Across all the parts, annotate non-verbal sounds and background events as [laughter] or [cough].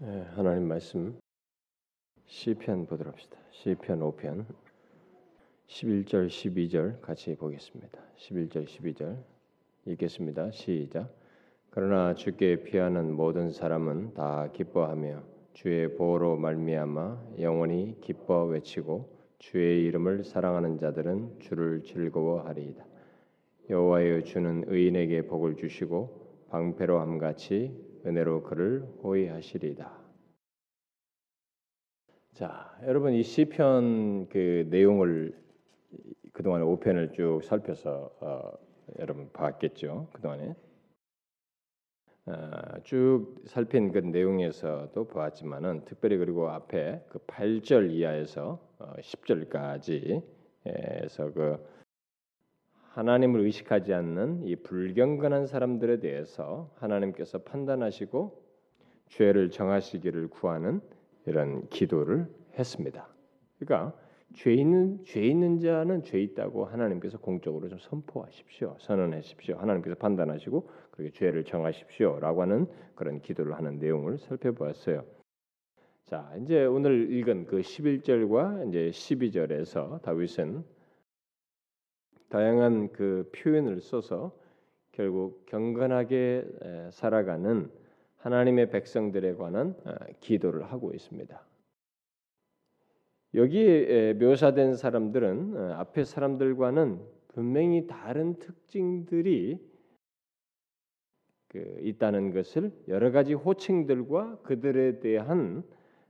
예, 하나님 말씀 시편 보도록 합시다. 시편 5편 11절 12절 같이 보겠습니다. 11절 12절 읽겠습니다. 시작. 그러나 주께 피하는 모든 사람은 다 기뻐하며 주의 보호로 말미암아 영원히 기뻐 외치고 주의 이름을 사랑하는 자들은 주를 즐거워하리이다. 여호와여 주는 의인에게 복을 주시고 방패로 함 같이 은혜로 그를 호위하시리이다. 자, 여러분 이 시편 그 내용을 그동안 5편을 쭉 살펴서 어, 여러분 봤겠죠. 그동안에 어, 쭉 살핀 그 내용에서도 보았지만은 특별히 그리고 앞에 그 8절 이하에서 어, 10절까지에서 그 하나님을 의식하지 않는 이 불경건한 사람들에 대해서 하나님께서 판단하시고 죄를 정하시기를 구하는 이런 기도를 했습니다. 그러니까 죄 있는 죄 있는 자는 죄 있다고 하나님께서 공적으로 좀 선포하십시오. 선언하십시오. 하나님께서 판단하시고 그렇게 죄를 정하십시오라고 하는 그런 기도를 하는 내용을 살펴보았어요. 자, 이제 오늘 읽은 그 11절과 이제 12절에서 다윗은 다양한 그 표현을 써서 결국 경건하게 살아가는 하나님의 백성들에 관한 어, 기도를 하고 있습니다. 여기에 묘사된 사람들은 어, 앞에 사람들과는 분명히 다른 특징들이 그 있다는 것을 여러 가지 호칭들과 그들에 대한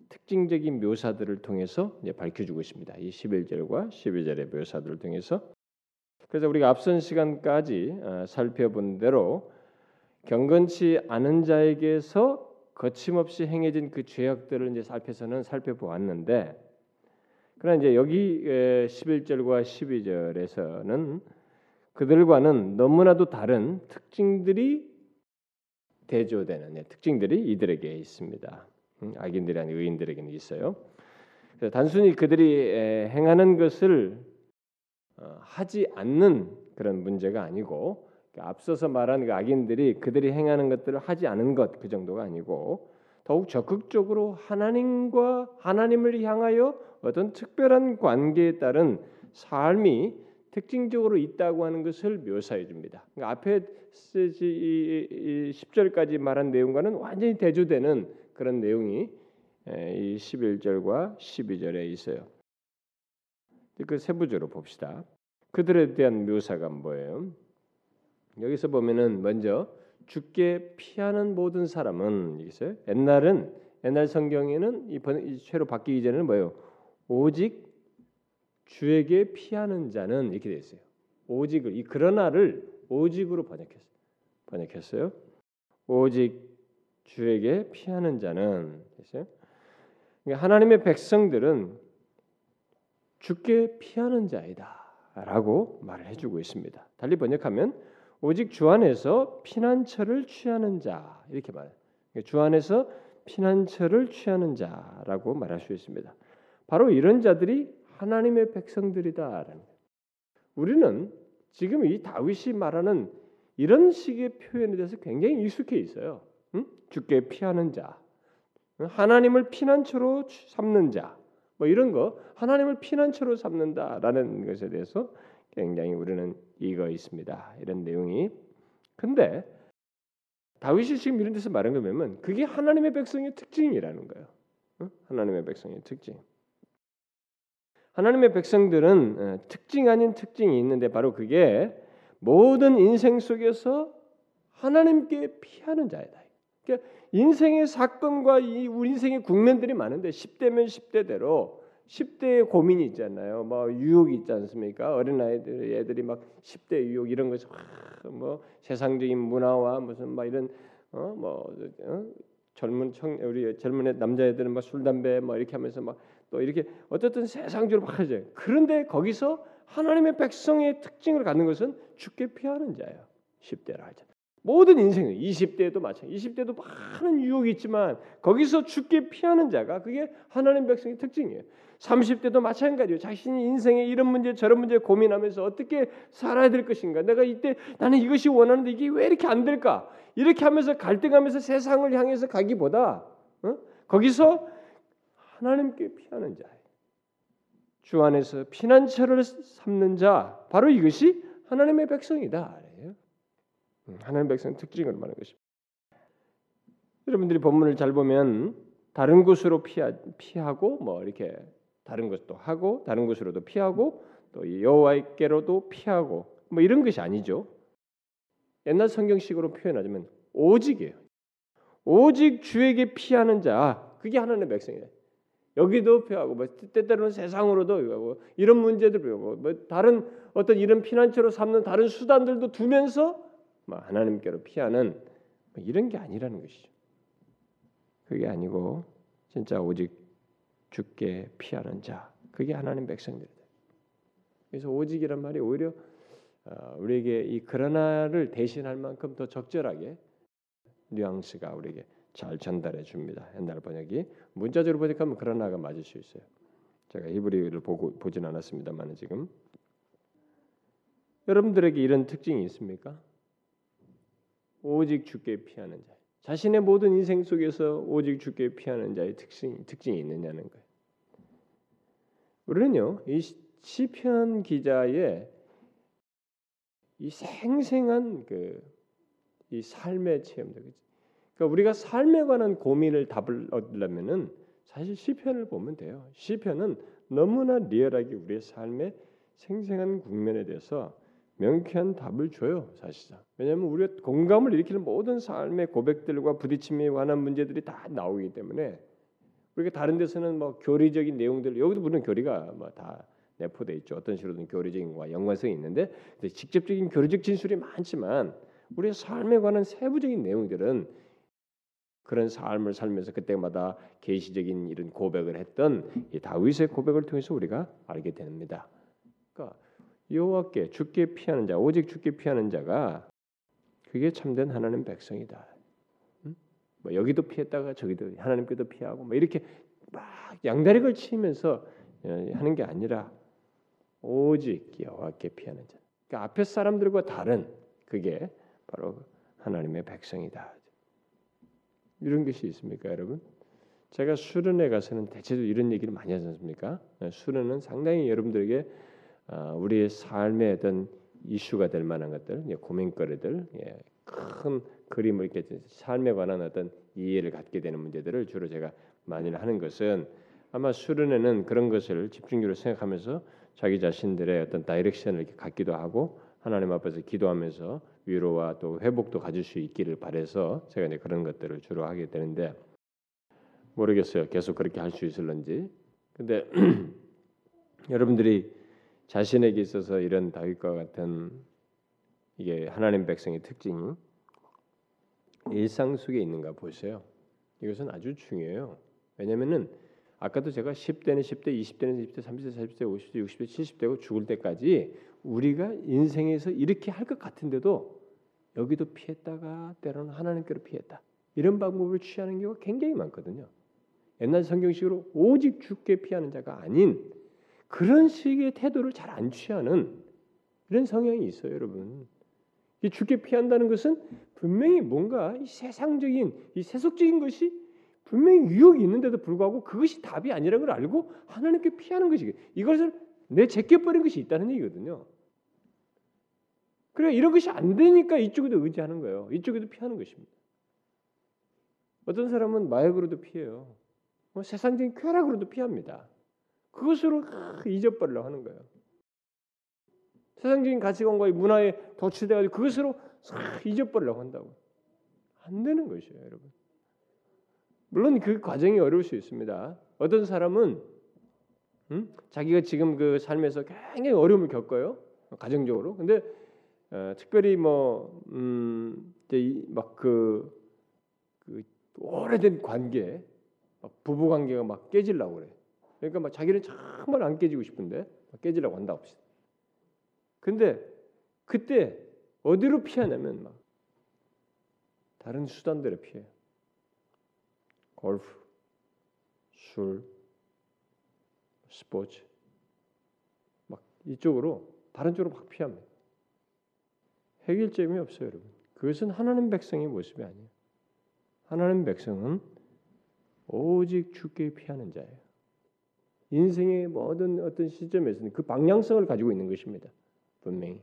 특징적인 묘사들을 통해서 밝혀주고 있습니다. 이 11절과 12절의 묘사들을 통해서 그래서 우리가 앞선 시간까지 어, 살펴본 대로 경건치 않은 자에게서 거침없이 행해진 그 죄악들을 이제 살펴서는 살펴보았는데 그러나 이제 여기 11절과 12절에서는 그들과는 너무나도 다른 특징들이 대조되는 예, 특징들이 이들에게 있습니다. 음, 악인들이 아닌 의인들에게는 있어요. 단순히 그들이 행하는 것을 어, 하지 않는 그런 문제가 아니고 앞서서 말한 그 악인들이 그들이 행하는 것들을 하지 않은 것 그 정도가 아니고 더욱 적극적으로 하나님과 하나님을 향하여 어떤 특별한 관계에 따른 삶이 특징적으로 있다고 하는 것을 묘사해 줍니다. 그러니까 앞에 10절까지 말한 내용과는 완전히 대조되는 그런 내용이 이 11절과 12절에 있어요. 그 세부적으로 봅시다. 그들에 대한 묘사가 뭐예요? 여기서 보면은 먼저 죽게 피하는 모든 사람은 있어요. 옛날은 옛날 성경에는 이 죄로 바뀌기 전에는 뭐예요? 오직 주에게 피하는 자는 이렇게 되어 있어요. 오직을 이 그러나를 오직으로 번역했어요. 번역했어요. 오직 주에게 피하는 자는 됐어요. 그러니까 하나님의 백성들은 죽게 피하는 자이다라고 말을 해주고 있습니다. 달리 번역하면 오직 주 안에서 피난처를 취하는 자 이렇게 말. 그러니까 주 안에서 피난처를 취하는 자라고 말할 수 있습니다. 바로 이런 자들이 하나님의 백성들이다라는 우리는 지금 이 다윗이 말하는 이런 식의 표현에 대해서 굉장히 익숙해 있어요. 응? 죽게 피하는 자, 하나님을 피난처로 삼는 자, 뭐 이런 거 하나님을 피난처로 삼는다라는 것에 대해서 굉장히 우리는 이거 있습니다. 이런 내용이. 근데 다윗이 지금 이런 데서 말한 거 보면 그게 하나님의 백성의 특징이라는 거예요. 하나님의 백성의 특징. 하나님의 백성들은 어, 특징 아닌 특징이 있는데 바로 그게 모든 인생 속에서 하나님께 피하는 자이다. 그러니까 인생의 사건과 이 우리 인생의 국면들이 많은데 10대면 10대대로 10대의 고민이 있잖아요. 뭐 유혹이 있지 않습니까? 어린 아이들 애들이 막 10대 유혹 이런 것이 뭐 세상적인 문화와 무슨 막 이런 어뭐 어? 젊은 청 우리 젊은 남자애들은 막 술 담배 뭐 이렇게 하면서 막 또 이렇게 어쨌든 세상적으로 막 하죠. 그런데 거기서 하나님의 백성의 특징을 갖는 것은 죽게 피하는 자예요. 10대라 하죠. 모든 인생은 20대도 마찬가지. 20대도 많은 유혹이 있지만 거기서 죽게 피하는 자가 그게 하나님 백성의 특징이에요. 30대도 마찬가지예요. 자신이 인생에 이런 문제 저런 문제 고민하면서 어떻게 살아야 될 것인가? 내가 이때 나는 이것이 원하는데 이게 왜 이렇게 안 될까? 이렇게 하면서 갈등하면서 세상을 향해서 가기보다 어? 거기서 하나님께 피하는 자, 주 안에서 피난처를 삼는 자, 바로 이것이 하나님의 백성이다. 음, 하나님 백성 특징을 말하는 것입니다. 여러분들이 본문을 잘 보면 다른 곳으로 피하, 피하고 뭐 이렇게 다른 것도 하고 다른 곳으로도 피하고 또 여호와께로도 피하고 뭐 이런 것이 아니죠. 옛날 성경식으로 표현하자면 오직이에요. 오직 주에게 피하는 자 그게 하나님의 백성이에요. 여기도 피하고 뭐 때때로는 세상으로도 피하고 이런 문제들 피하고 뭐 다른 어떤 이런 피난처로 삼는 다른 수단들도 두면서 뭐 하나님께로 피하는 뭐 이런 게 아니라는 것이죠. 그게 아니고 진짜 오직 죽게 피하는 자 그게 하나님 백성들이다. 그래서 오직이란 말이 오히려 어, 우리에게 이 그러나를 대신할 만큼 더 적절하게 뉘앙스가 우리에게 잘 전달해 줍니다. 옛날 번역이 문자적으로 번역하면 그러나가 맞을 수 있어요. 제가 히브리를 보고 보진 않았습니다만 지금 여러분들에게 이런 특징이 있습니까? 오직 죽게 피하는 자. 자신의 모든 인생 속에서 오직 죽게 피하는 자의 특징, 특징이 있느냐는 거예요. 우리는요, 이 시편 기자의 이 생생한 그 이 삶의 체험들, 그러니까 우리가 삶에 관한 고민을 답을 얻으려면은 사실 시편을 보면 돼요. 시편은 너무나 리얼하게 우리의 삶의 생생한 국면에 대해서 명쾌한 답을 줘요, 사실상. 왜냐하면 우리가 공감을 일으키는 모든 삶의 고백들과 부딪힘에 관한 문제들이 다 나오기 때문에 우리가 다른 데서는 뭐 교리적인 내용들 여기도 물론 교리가 뭐 다 내포돼 있죠. 어떤 식으로든 교리적인 과 연관성이 있는데 직접적인 교리적 진술이 많지만 우리의 삶에 관한 세부적인 내용들은 그런 삶을 살면서 그때마다 계시적인 이런 고백을 했던 이 다윗의 고백을 통해서 우리가 알게 됩니다. 그러니까 여호와께 죽게 피하는 자, 오직 죽게 피하는 자가 그게 참된 하나님 백성이다. 응? 뭐 여기도 피했다가 저기도 하나님께도 피하고 뭐 이렇게 막 양다리 걸치면서 어, 하는 게 아니라 오직 여호와께 피하는 자. 그러니까 앞에 사람들과 다른 그게 바로 하나님의 백성이다. 이런 것이 있습니까, 여러분? 제가 수련회 가서는 대체로 이런 얘기를 많이 하지 않습니까? 네, 수련은 상당히 여러분들에게 어, 우리의 삶의 어떤 이슈가 될 만한 것들, 고민거리들, 예, 큰 그림을 이렇게 삶에 관한 어떤 이해를 갖게 되는 문제들을 주로 제가 많이 하는 것은 아마 수련회는 그런 것을 집중적으로 생각하면서 자기 자신들의 어떤 다이렉션을 이렇게 갖기도 하고 하나님 앞에서 기도하면서 위로와 또 회복도 가질 수 있기를 바래서 제가 이제 그런 것들을 주로 하게 되는데 모르겠어요. 계속 그렇게 할 수 있을런지. 근데 [clears throat] 여러분들이 자신에게 있어서 이런 다윗과 같은 이게 하나님 백성의 특징이 일상 속에 있는가 보세요. 이것은 아주 중요해요. 왜냐면은 아까도 제가 10대는 10대, 20대는 20대, 30대, 40대, 50대, 60대, 70대고 죽을 때까지 우리가 인생에서 이렇게 할 것 같은데도 여기도 피했다가 때로는 하나님께로 피했다. 이런 방법을 취하는 경우가 굉장히 많거든요. 옛날 성경식으로 오직 죽게 피하는 자가 아닌 그런 식의 태도를 잘 안 취하는 이런 성향이 있어요, 여러분. 이 죽게 피한다는 것은 분명히 뭔가 이 세상적인 이 세속적인 것이 분명히 유혹이 있는데도 불구하고 그것이 답이 아니라는 걸 알고 하나님께 피하는 것이 이것을 내 제껴버린 것이 있다는 얘기거든요. 그래 이런 것이 안 되니까 이쪽에도 의지하는 거예요. 이쪽에도 피하는 것입니다. 어떤 사람은 마약으로도 피해요. 뭐 세상적인 쾌락으로도 피합니다. 그것으로 잊어버리려고 하는 거예요. 세상적인 가치관과 문화에 도취돼가지고 그것으로 잊어버리려고 한다고. 안 되는 것이에요, 여러분. 물론 그 과정이 어려울 수 있습니다. 어떤 사람은 음? 자기가 지금 그 삶에서 굉장히 어려움을 겪어요, 가정적으로. 근데 어, 특별히 뭐 음, 그 오래된 관계, 부부 관계가 막 깨질라고 그래. 그러니까 막 자기는 정말 안 깨지고 싶은데 깨지려고 한다 봅시다. 근데 그때 어디로 피하냐면 막 다른 수단들에 피해. 골프, 술, 스포츠 막 이쪽으로 다른 쪽으로 막 피합니다. 해결점이 없어요, 여러분. 그것은 하나님 백성의 모습이 아니에요. 하나님 백성은 오직 주께 피하는 자예요. 인생의 모든 어떤 시점에서는 그 방향성을 가지고 있는 것입니다. 분명히.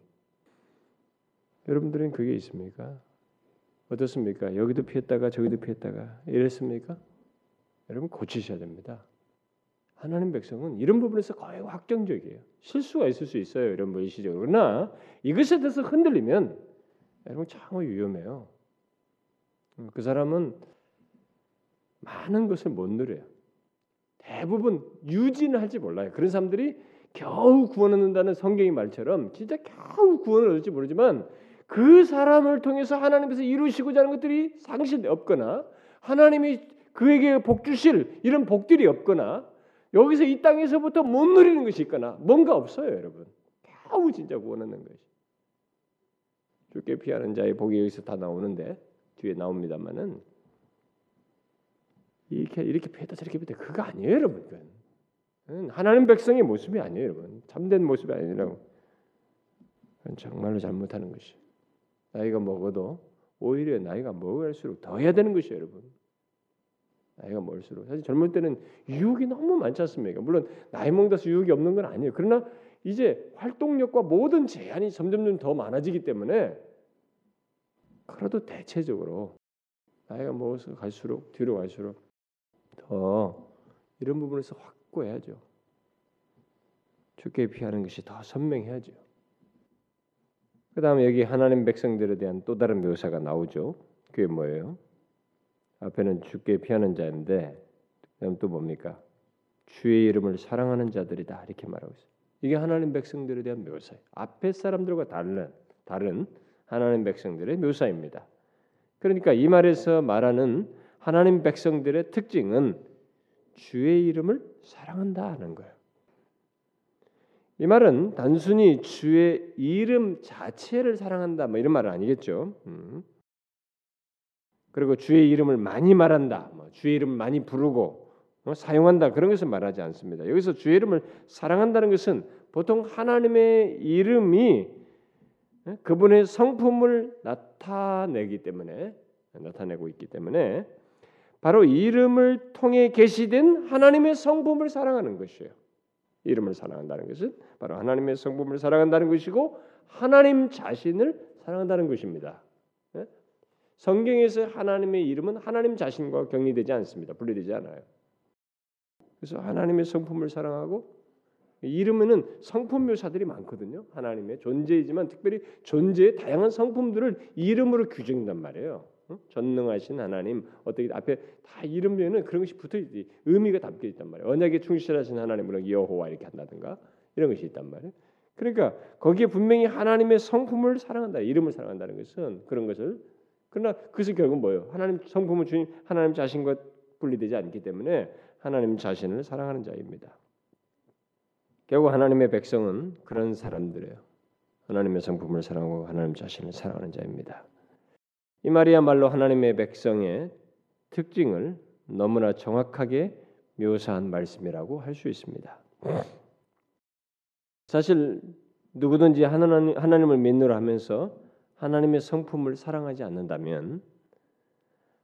여러분들은 그게 있습니까? 어떻습니까? 여기도 피했다가 저기도 피했다가 이랬습니까? 여러분 고치셔야 됩니다. 하나님 백성은 이런 부분에서 거의 확정적이에요. 실수가 있을 수 있어요. 이런 뭐 일시적으로. 그러나 이것에 대해서 흔들리면 여러분 참 위험해요. 그 사람은 많은 것을 못 누려요. 대부분 유지는 할지 몰라요. 그런 사람들이 겨우 구원을 얻는다는 성경의 말처럼 진짜 겨우 구원을 얻을지 모르지만 그 사람을 통해서 하나님께서 이루시고자 하는 것들이 상실 없거나 하나님이 그에게 복 주실 이런 복들이 없거나 여기서 이 땅에서부터 못 누리는 것이 있거나 뭔가 없어요, 여러분. 겨우 진짜 구원 얻는 것이. 주께 피하는 자의 복이 여기서 다 나오는데 뒤에 나옵니다만은 이렇게 이렇게 피했다 저렇게 피했다 그거 아니에요, 여러분. 그건 하나님 백성의 모습이 아니에요, 여러분. 참된 모습이 아니라고. 그건 정말로 잘못하는 것이. 나이가 먹어도 오히려 나이가 먹을수록 더 해야 되는 것이에요, 여러분. 나이가 먹을수록 사실 젊을 때는 유혹이 너무 많지 않습니까? 물론 나이 먹어서 유혹이 없는 건 아니에요. 그러나 이제 활동력과 모든 제한이 점점 더 많아지기 때문에 그래도 대체적으로 나이가 먹어서 갈수록 뒤로 갈수록 더 이런 부분에서 확고해야죠. 죽게 피하는 것이 더 선명해야죠. 그 다음에 여기 하나님 백성들에 대한 또 다른 묘사가 나오죠. 그게 뭐예요? 앞에는 죽게 피하는 자인데 그다음 또 뭡니까? 주의 이름을 사랑하는 자들이다 이렇게 말하고 있어요. 이게 하나님 백성들에 대한 묘사예요. 앞에 사람들과 다른 다른 하나님 백성들의 묘사입니다. 그러니까 이 말에서 말하는 하나님 백성들의 특징은 주의 이름을 사랑한다는 거예요. 이 말은 단순히 주의 이름 자체를 사랑한다 뭐 이런 말은 아니겠죠. 음. 그리고 주의 이름을 많이 말한다, 뭐 주의 이름을 많이 부르고 어, 사용한다 그런 것을 말하지 않습니다. 여기서 주의 이름을 사랑한다는 것은 보통 하나님의 이름이 어, 그분의 성품을 나타내기 때문에 나타내고 있기 때문에 바로 이름을 통해 계시된 하나님의 성품을 사랑하는 것이에요. 이름을 사랑한다는 것은 바로 하나님의 성품을 사랑한다는 것이고 하나님 자신을 사랑한다는 것입니다. 성경에서 하나님의 이름은 하나님 자신과 격리되지 않습니다. 분리되지 않아요. 그래서 하나님의 성품을 사랑하고 이름에는 성품 묘사들이 많거든요. 하나님의 존재이지만 특별히 존재의 다양한 성품들을 이름으로 규정한단 말이에요. 전능하신 하나님 어떻게 앞에 다 이름에는 그런 것이 붙어 있지 의미가 담겨 있단 말이에요. 언약에 충실하신 하나님으로 여호와 이렇게 한다든가 이런 것이 있단 말이에요. 그러니까 거기에 분명히 하나님의 성품을 사랑한다, 이름을 사랑한다는 것은 그런 것을 그러나 그것은 결국 뭐예요? 하나님 성품은 주님 하나님 자신과 분리되지 않기 때문에 하나님 자신을 사랑하는 자입니다. 결국 하나님의 백성은 그런 사람들이에요. 하나님의 성품을 사랑하고 하나님 자신을 사랑하는 자입니다. 이 말이야말로 하나님의 백성의 특징을 너무나 정확하게 묘사한 말씀이라고 할 수 있습니다. 사실 누구든지 하나님, 하나님을 믿노라 하면서 하나님의 성품을 사랑하지 않는다면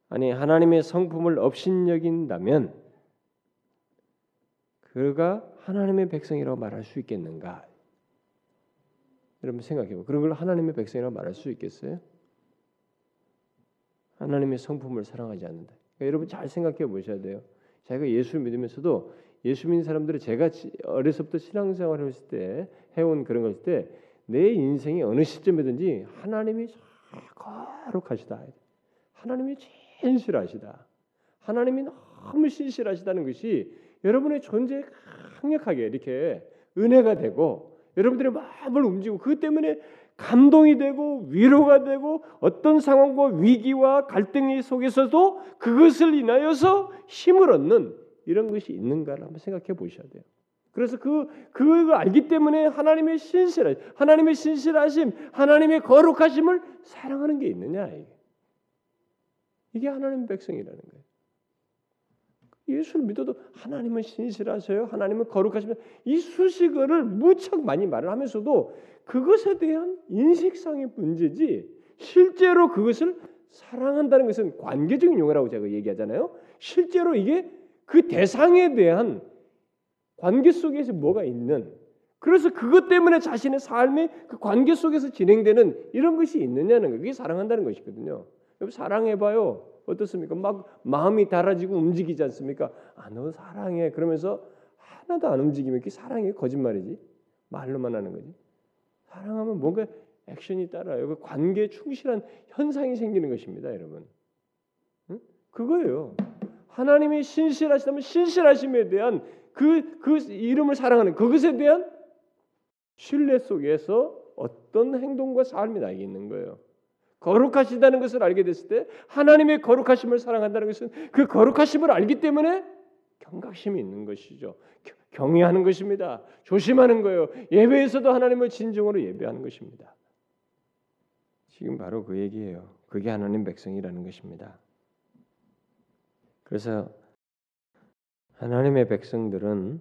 아니 하나님의 성품을 업신여긴다면 그가 하나님의 백성이라고 말할 수 있겠는가? 여러분 생각해 봐. 그런 걸 하나님의 백성이라고 말할 수 있겠어요? 하나님의 성품을 사랑하지 않는다. 그러니까 여러분 잘 생각해 보셔야 돼요. 자기가 예수를 믿으면서도 예수 믿는 사람들이 제가 어려서부터 신앙생활을 했을 때 해온 그런 것일 때내 인생이 어느 시점이든지 하나님이 거룩하시다. 하나님이 진실하시다. 하나님이 너무 신실하시다는 것이 여러분의 존재에 강력하게 이렇게 은혜가 되고 여러분들의 마음을 움직이고 그 때문에 감동이 되고 위로가 되고 어떤 상황과 위기와 갈등 속에서도 그것을 인하여서 힘을 얻는 이런 것이 있는가를 한번 생각해 보셔야 돼요. 그래서 그 그걸 알기 때문에 하나님의 신실하 하나님의 신실하심, 하나님의 거룩하심을 사랑하는 게 있느냐 이게. 이게 하나님 백성이라는 거예요. 예수를 믿어도 하나님은 신실하세요. 하나님은 거룩하시면 이 수식어를 무척 많이 말을 하면서도 그것에 대한 인식상의 문제지 실제로 그것을 사랑한다는 것은 관계적인 용어라고 제가 얘기하잖아요. 실제로 이게 그 대상에 대한 관계 속에서 뭐가 있는 그래서 그것 때문에 자신의 삶이 그 관계 속에서 진행되는 이런 것이 있느냐는 거예요. 그게 사랑한다는 것이거든요. 여러분 사랑해봐요. 어떻습니까? 막 마음이 달아지고 움직이지 않습니까? 아, 너 사랑해. 그러면서 하나도 안 움직이면 그게 사랑이 거짓말이지. 말로만 하는 거지. 사랑하면 뭔가 액션이 따라요. 그 관계에 충실한 현상이 생기는 것입니다, 여러분. 응? 그거예요. 하나님이 신실하시다면 신실하심에 대한 그, 그 이름을 사랑하는 그것에 대한 신뢰 속에서 어떤 행동과 삶이 나에게 있는 거예요. 거룩하시다는 것을 알게 됐을 때 하나님의 거룩하심을 사랑한다는 것은 그 거룩하심을 알기 때문에 경각심이 있는 것이죠. 경외하는 것입니다. 조심하는 거예요. 예배에서도 하나님을 진정으로 예배하는 것입니다. 지금 바로 그 얘기예요. 그게 하나님 백성이라는 것입니다. 그래서 하나님의 백성들은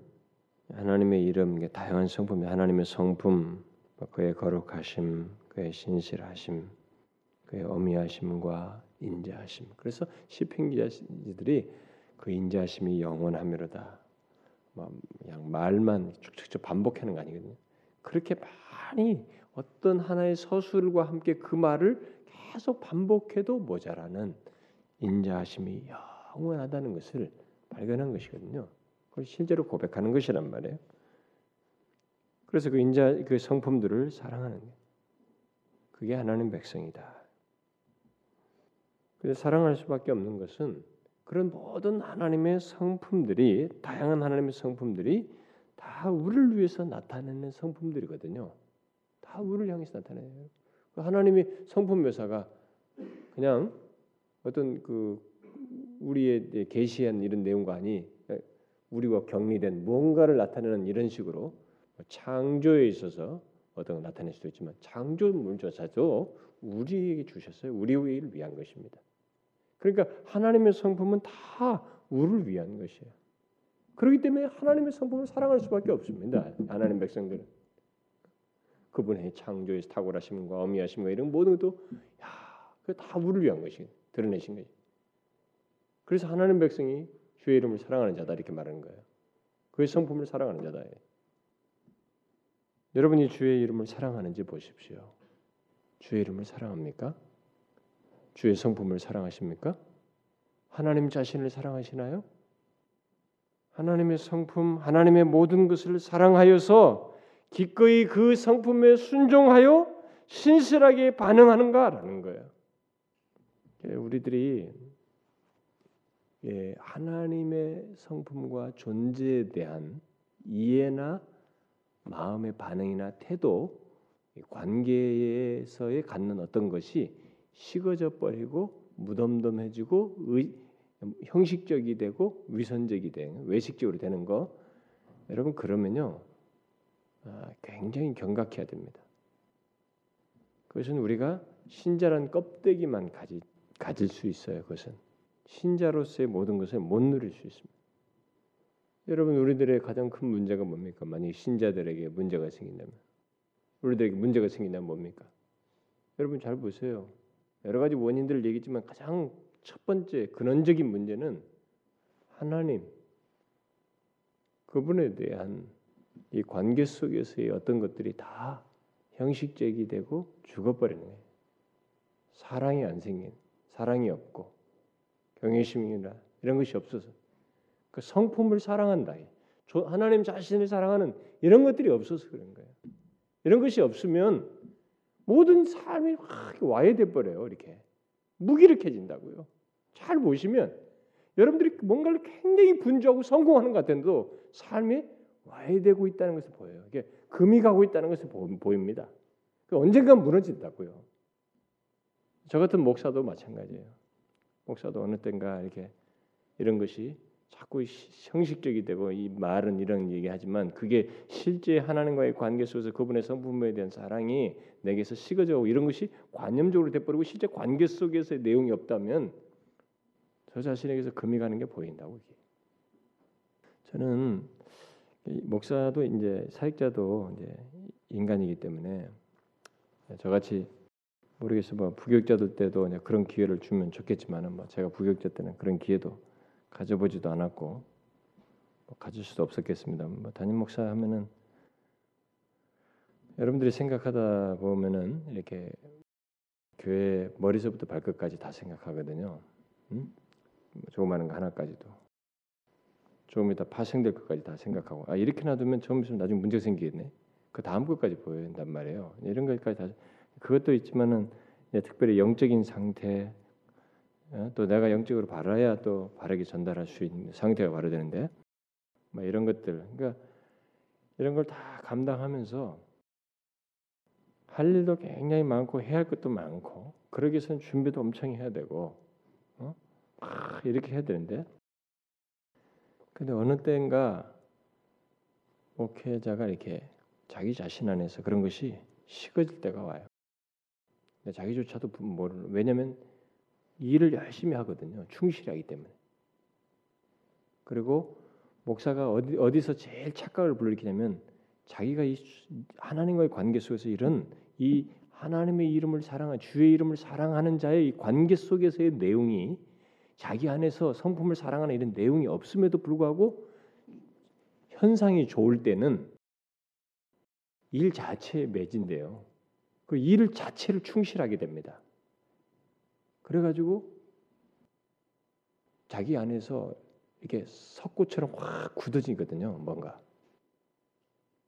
하나님의 이름, 다양한 성품, 하나님의 성품, 그의 거룩하심, 그의 신실하심, 그의 어미하심과 인자하심. 그래서 시편 기자들이 그 인자하심이 영원하미로다. 뭐 그냥 말만 쭉쭉쭉 반복하는 거 아니거든요. 그렇게 많이 어떤 하나의 서술과 함께 그 말을 계속 반복해도 모자라는 인자하심이 영원하다는 것을 발견한 것이거든요. 그걸 실제로 고백하는 것이란 말이에요. 그래서 그 인자 그 성품들을 사랑하는 게 그게 하나님 백성이다. 그래서 사랑할 수밖에 없는 것은 그런 모든 하나님의 성품들이 다양한 하나님의 성품들이 다 우리를 위해서 나타내는 성품들이거든요. 다 우리를 향해서 나타내요. 그 하나님이 성품 묘사가 그냥 어떤 그 우리의 계시한 이런 내용과 아니 우리와 격리된 무언가를 나타내는 이런 식으로 뭐 창조에 있어서 어떤 걸 나타낼 수도 있지만 창조 물조차도 우리에게 주셨어요. 우리를 위한 것입니다. 그러니까 하나님의 성품은 다 우리를 위한 것이에요. 그렇기 때문에 하나님의 성품을 사랑할 수밖에 없습니다. 하나님 백성들은 그분의 창조의 탁월하심과 어미하심과 이런 모든 것도 야, 그다 우리를 위한 것이 드러내신 거지. 그래서 하나님 백성이 주의 이름을 사랑하는 자다 이렇게 말하는 거예요. 그의 성품을 사랑하는 자다. 여러분이 주의 이름을 사랑하는지 보십시오. 주의 이름을 사랑합니까? 주의 성품을 사랑하십니까? 하나님 자신을 사랑하시나요? 하나님의 성품, 하나님의 모든 것을 사랑하여서 기꺼이 그 성품에 순종하여 신실하게 반응하는가라는 거예요. 우리들이 예, 하나님의 성품과 존재에 대한 이해나 마음의 반응이나 태도, 관계에서의 갖는 어떤 것이 식어져 버리고 무덤덤해지고 의, 형식적이 되고 위선적이 되는 외식적으로 되는 거 여러분 그러면요 아, 굉장히 경각해야 됩니다. 그것은 우리가 신자란 껍데기만 가지, 가질 수 있어요. 그것은 신자로서의 모든 것을 못 누릴 수 있습니다. 여러분 우리들의 가장 큰 문제가 뭡니까? 만약 신자들에게 문제가 생긴다면 우리들에게 문제가 생긴다면 뭡니까? 여러분 잘 보세요. 여러 가지 원인들을 얘기했지만 가장 첫 번째 근원적인 문제는 하나님 그분에 대한 이 관계 속에서의 어떤 것들이 다 형식적이 되고 죽어버리는 거예요. 사랑이 안 생긴, 사랑이 없고 경외심이나 이런 것이 없어서 그 성품을 사랑한다. 하나님 자신을 사랑하는 이런 것들이 없어서 그런 거예요. 이런 것이 없으면 모든 삶이 확 와해돼 버려요. 이렇게 무기력해진다고요. 잘 보시면 여러분들이 뭔가를 굉장히 분주하고 성공하는 것 같은데도 삶이 와해되고 있다는 것을 보여요. 이게 금이 가고 있다는 것을 보입니다. 그 언젠가 무너진다고요. 저 같은 목사도 마찬가지예요. 목사도 어느 때인가 이렇게 이런 것이 자꾸 형식적이 되고 이 말은 이런 얘기하지만 그게 실제 하나님과의 관계 속에서 그분의 성품에 대한 사랑이 내게서 식어져고 이런 것이 관념적으로 돼버리고 실제 관계 속에서의 내용이 없다면 저 자신에게서 금이 가는 게 보인다고 이게. 저는 목사도 이제 사역자도 이제 인간이기 때문에 저같이 모르겠어요. 뭐 부교육자들 때도 그런 기회를 주면 좋겠지만은 뭐 제가 부교육자 때는 그런 기회도 가져보지도 않았고 뭐 가질 수도 없었겠습니다. 뭐 담임 목사 하면은 여러분들이 생각하다 보면은 이렇게 교회 머리서부터 발끝까지 다 생각하거든요. 음? 조그마한 거 하나까지도 조금 이따 파생될 것까지 다 생각하고 아 이렇게 놔두면 처음 있으면 나중에 문제 생기겠네. 그 다음 것까지 보여야 된단 말이에요. 이런 것까지 다 그것도 있지만은 특별히 영적인 상태 어, 또 내가 영적으로 바라야 또 바르게 전달할 수 있는 상태가 바로 되는데 뭐 이런 것들 그러니까 이런 걸 다 감당하면서 할 일도 굉장히 많고 해야 할 것도 많고 그러기 위해서는 준비도 엄청 해야 되고 어? 막 이렇게 해야 되는데 근데 어느 때인가 목회자가 이렇게 자기 자신 안에서 그런 것이 식어질 때가 와요. 자기조차도 모르는 왜냐하면 일을 열심히 하거든요. 충실하기 때문에. 그리고 목사가 어디 어디서 제일 착각을 불러일으키냐면 자기가 이 하나님과의 관계 속에서 이런 이 하나님의 이름을 사랑한 주의 이름을 사랑하는 자의 이 관계 속에서의 내용이 자기 안에서 성품을 사랑하는 이런 내용이 없음에도 불구하고 현상이 좋을 때는 일 자체에 매진돼요. 그 일 자체를 충실하게 됩니다. 그래가지고 자기 안에서 이렇게 석고처럼 확 굳어지거든요. 뭔가.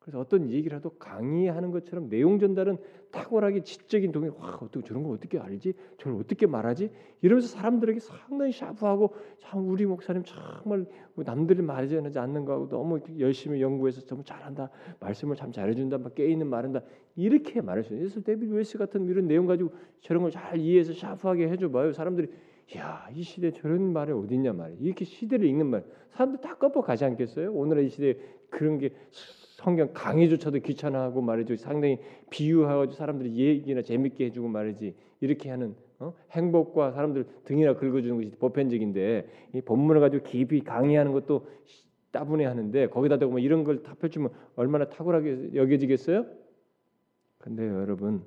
그래서 어떤 얘기를 해도 강의하는 것처럼 내용 전달은 탁월하게 지적인 동의. 와 어떻게 저런 걸 어떻게 알지? 저걸 어떻게 말하지? 이러면서 사람들에게 상당히 샤프하고 참 우리 목사님 정말 남들이 말하지 않는 거하고 너무 열심히 연구해서 너무 잘한다. 말씀을 참 잘해준다. 막 깨있는 말한다. 이렇게 말할 수 있어요. 데빌 웨스 같은 이런 내용 가지고 저런 걸 잘 이해해서 샤프하게 해줘봐요. 사람들이 야, 이 시대 저런 말이 어딨냐 말이야. 이렇게 시대를 읽는 말. 사람들 다 꺾어 가지 않겠어요? 오늘의 이 시대에 그런 게 성경 강의조차도 귀찮아하고 말이죠. 상당히 비유하고 사람들이 얘기나 재밌게 해주고 말이지. 이렇게 하는 어? 행복과 사람들 등이나 긁어주는 것이 보편적인데 이 본문을 가지고 깊이 강의하는 것도 따분해 하는데 거기다 대고 뭐 이런 걸 다 펼치면 얼마나 탁월하게 여겨지겠어요? 근데 여러분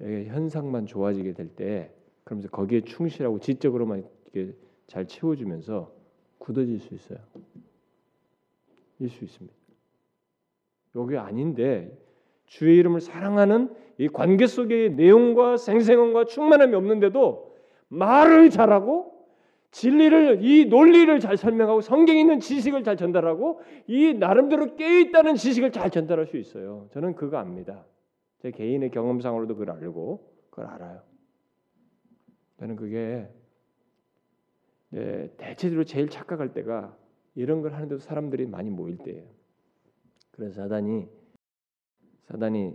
현상만 좋아지게 될 때 그러면서 거기에 충실하고 지적으로만 이렇게 잘 채워주면서 굳어질 수 있어요. 일 수 있습니다. 여기 아닌데 주의 이름을 사랑하는 이 관계 속의 내용과 생생함과 충만함이 없는데도 말을 잘하고 진리를 이 논리를 잘 설명하고 성경에 있는 지식을 잘 전달하고 이 나름대로 깨 있다는 지식을 잘 전달할 수 있어요. 저는 그거 압니다. 제 개인의 경험상으로도 그걸 알고 그걸 알아요. 저는 그게 네, 대체적으로 제일 착각할 때가 이런 걸 하는데도 사람들이 많이 모일 때예요. 그래서 사단이 사단이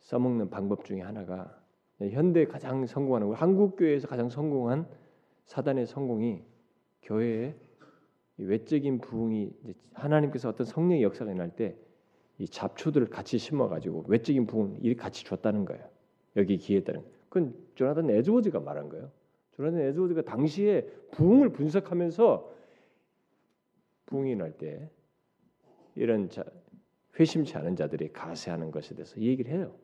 써먹는 방법 중에 하나가 현대 가장 성공하는 한국 교회에서 가장 성공한 사단의 성공이 교회에 외적인 부흥이 하나님께서 어떤 성령의 역사가 일어날 때 이 잡초들을 같이 심어가지고 외적인 부흥 이 같이 줬다는 거예요. 여기 기에 따른 그건 조나단 에즈워즈가 말한 거예요. 조나단 에즈워즈가 당시에 부흥을 분석하면서 부흥이 날 때 이런 자, 회심치 않은 자들이 가세하는 것에 대해서 얘기를 해요.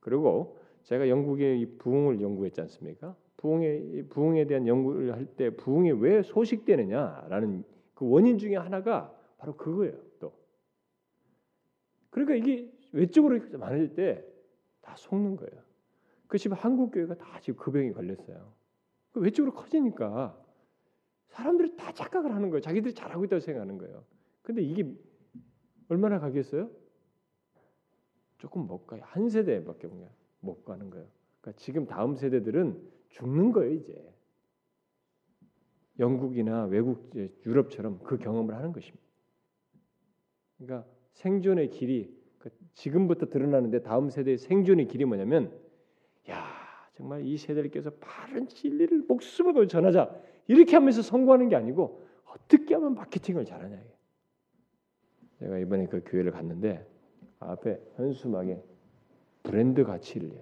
그리고 제가 영국의 이 부흥을 연구했지 않습니까? 부흥에 부흥에 대한 연구를 할 때 부흥이 왜 소식되느냐라는 그 원인 중에 하나가 바로 그거예요. 또 그러니까 이게 외적으로 많아질 때다 속는 거예요. 그 지금 한국 교회가 다 지금 그 병이 걸렸어요. 그 외적으로 커지니까 사람들이 다 착각을 하는 거예요. 자기들이 잘하고 있다고 생각하는 거예요. 근데 이게 얼마나 가겠어요? 조금 못 가요. 한 세대밖에 못 가는 거예요. 그러니까 지금 다음 세대들은 죽는 거예요 이제. 영국이나 외국 유럽처럼 그 경험을 하는 것입니다. 그러니까 생존의 길이 그 지금부터 드러나는데 다음 세대의 생존의 길이 뭐냐면 야 정말 이 세대들께서 바른 진리를 목숨을 걸고 전하자 이렇게 하면서 성공하는 게 아니고 어떻게 하면 마케팅을 잘하냐 제가 이번에 그 교회를 갔는데 앞에 현수막에 브랜드 가치를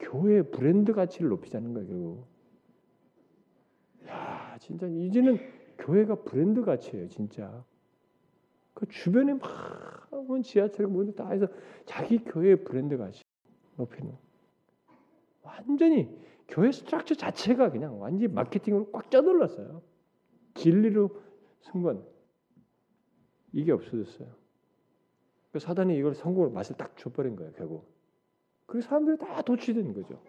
교회 브랜드 가치를 높이자는 거예요. 결국. 야 진짜 이제는 교회가 브랜드 가치예요, 진짜. 그 주변에 막 지하철 뭐다 해서 자기 교회 브랜드 가치. 높이는 완전히 교회 structure 자체가 그냥 완전히 마케팅으로 꽉 찌들었어요. 진리로 승부한 이게 없어졌어요. 그 사단이 이걸 성공을 맛을 딱 줘버린 거예요. 결국. 그 사람들이 다 도취된 거죠.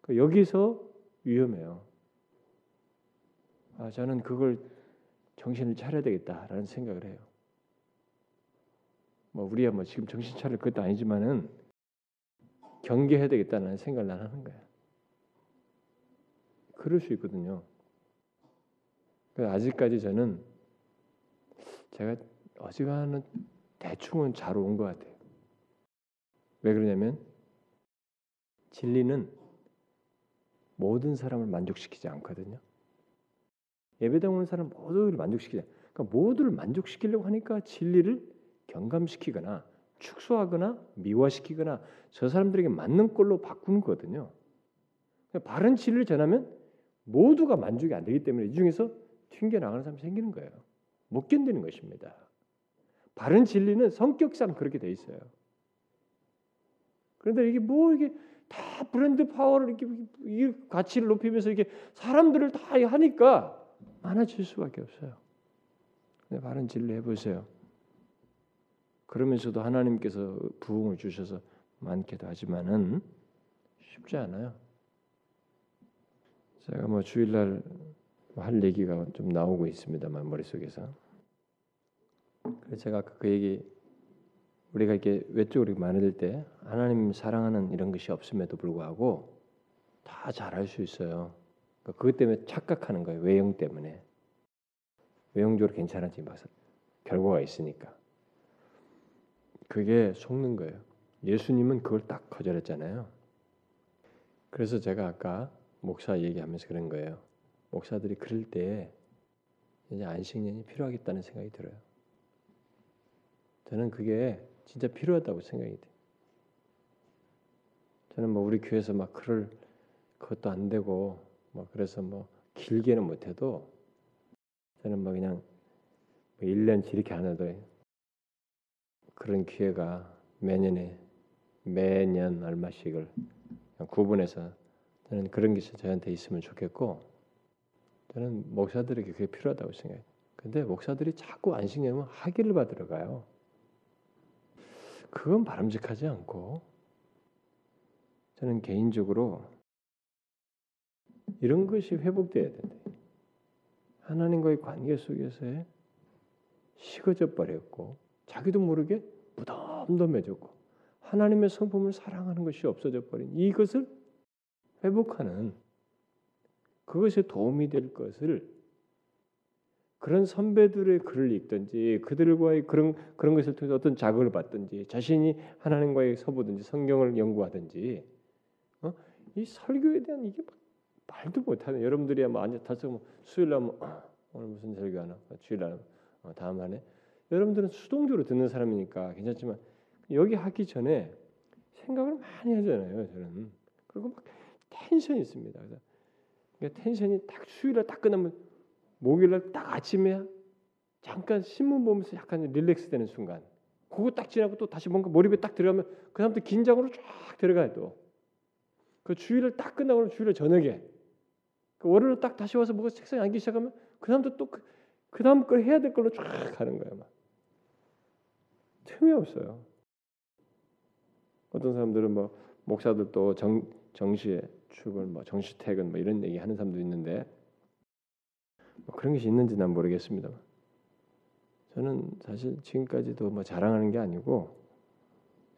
그 여기서 위험해요. 아, 저는 그걸 정신을 차려야 되겠다라는 생각을 해요. 뭐 우리야 뭐 지금 정신 차릴 것도 아니지만은 경계해야 되겠다는 생각을 난 하는 거야. 그럴 수 있거든요. 아직까지 저는 제가 어지간한 대충은 잘 온 것 같아요. 왜 그러냐면 진리는 모든 사람을 만족시키지 않거든요. 예배당 오는 사람 모두를 만족시키자. 그러니까 모두를 만족시키려고 하니까 진리를 경감시키거나 축소하거나 미화시키거나 저 사람들에게 맞는 꼴로 바꾸는 거거든요. 그러니까 바른 진리를 전하면 모두가 만족이 안 되기 때문에 이 중에서 튕겨 나가는 사람이 생기는 거예요. 못 견디는 것입니다. 바른 진리는 성격상 그렇게 돼 있어요. 그런데 이게 뭐 이게 다 브랜드 파워를 이렇게 이 가치를 높이면서 이게 사람들을 다 하니까 많아질 수밖에 없어요. 근데 바른 진리 해보세요. 그러면서도 하나님께서 부흥을 주셔서 많게도 하지만은 쉽지 않아요. 제가 뭐 주일날 할 얘기가 좀 나오고 있습니다만 머릿속에서 그래서 제가 그 얘기 우리가 이렇게 외적으로 많을 때 하나님 사랑하는 이런 것이 없음에도 불구하고 다 잘할 수 있어요. 그러니까 그것 때문에 착각하는 거예요. 외형 때문에 외형적으로 괜찮아지 막 결과가 있으니까 그게 속는 거예요. 예수님은 그걸 딱 거절했잖아요. 그래서 제가 아까 목사 얘기하면서 그런 거예요. 목사들이 그럴 때 이제 안식년이 필요하겠다는 생각이 들어요. 저는 그게 진짜 필요하다고 생각이 돼. 저는 뭐 우리 교회에서 막 그럴 그것도 안 되고 뭐 그래서 뭐 길게는 못해도 저는 뭐 그냥 뭐 1년 이렇게 안 해도 그런 기회가 매년에 매년 얼마씩을 구분해서 저는 그런 게 저한테 있으면 좋겠고 저는 목사들에게 그게 필요하다고 생각해요. 근데 목사들이 자꾸 안식년은 학위를 받으러 가요. 그건 바람직하지 않고 저는 개인적으로 이런 것이 회복돼야 된다. 하나님과의 관계 속에서의 식어져 버렸고 자기도 모르게 무덤덤해졌고 하나님의 성품을 사랑하는 것이 없어져 버린 이것을 회복하는 그것에 도움이 될 것을 그런 선배들의 글을 읽든지 그들과의 그런 그런 것을 통해서 어떤 자극을 받든지 자신이 하나님과의 서보든지 성경을 연구하든지 어? 이 설교에 대한 이게 말도 못하는 여러분들이 뭐 앉아서 뭐 수요일 날 어, 오늘 무슨 설교하나? 뭐 주일 날 어, 다음 한에 여러분들은 수동적으로 듣는 사람이니까 괜찮지만 여기 하기 전에 생각을 많이 하잖아요 저는. 그리고 막 텐션이 있습니다. 그래서 그러니까 텐션이 딱 수요일에 딱 끝나면 목요일날 딱 아침에 잠깐 신문 보면서 약간 릴렉스 되는 순간 그거 딱 지나고 또 다시 뭔가 몰입에 딱 들어가면 그 다음부터 긴장으로 쫙 들어가요 또. 그 주일을 딱 끝나고 주일을 저녁에 그 월요일 딱 다시 와서 뭐가 책상에 앉기 시작하면 그 다음부터 또그 그 다음 걸 해야 될 걸로 쫙 가는 거예요 막. 틈이 없어요. 어떤 사람들은 뭐 목사들도 정 정시에 출근, 뭐 정시 퇴근 뭐 이런 얘기 하는 사람도 있는데 뭐 그런 것이 있는지 난 모르겠습니다. 저는 사실 지금까지도 뭐 자랑하는 게 아니고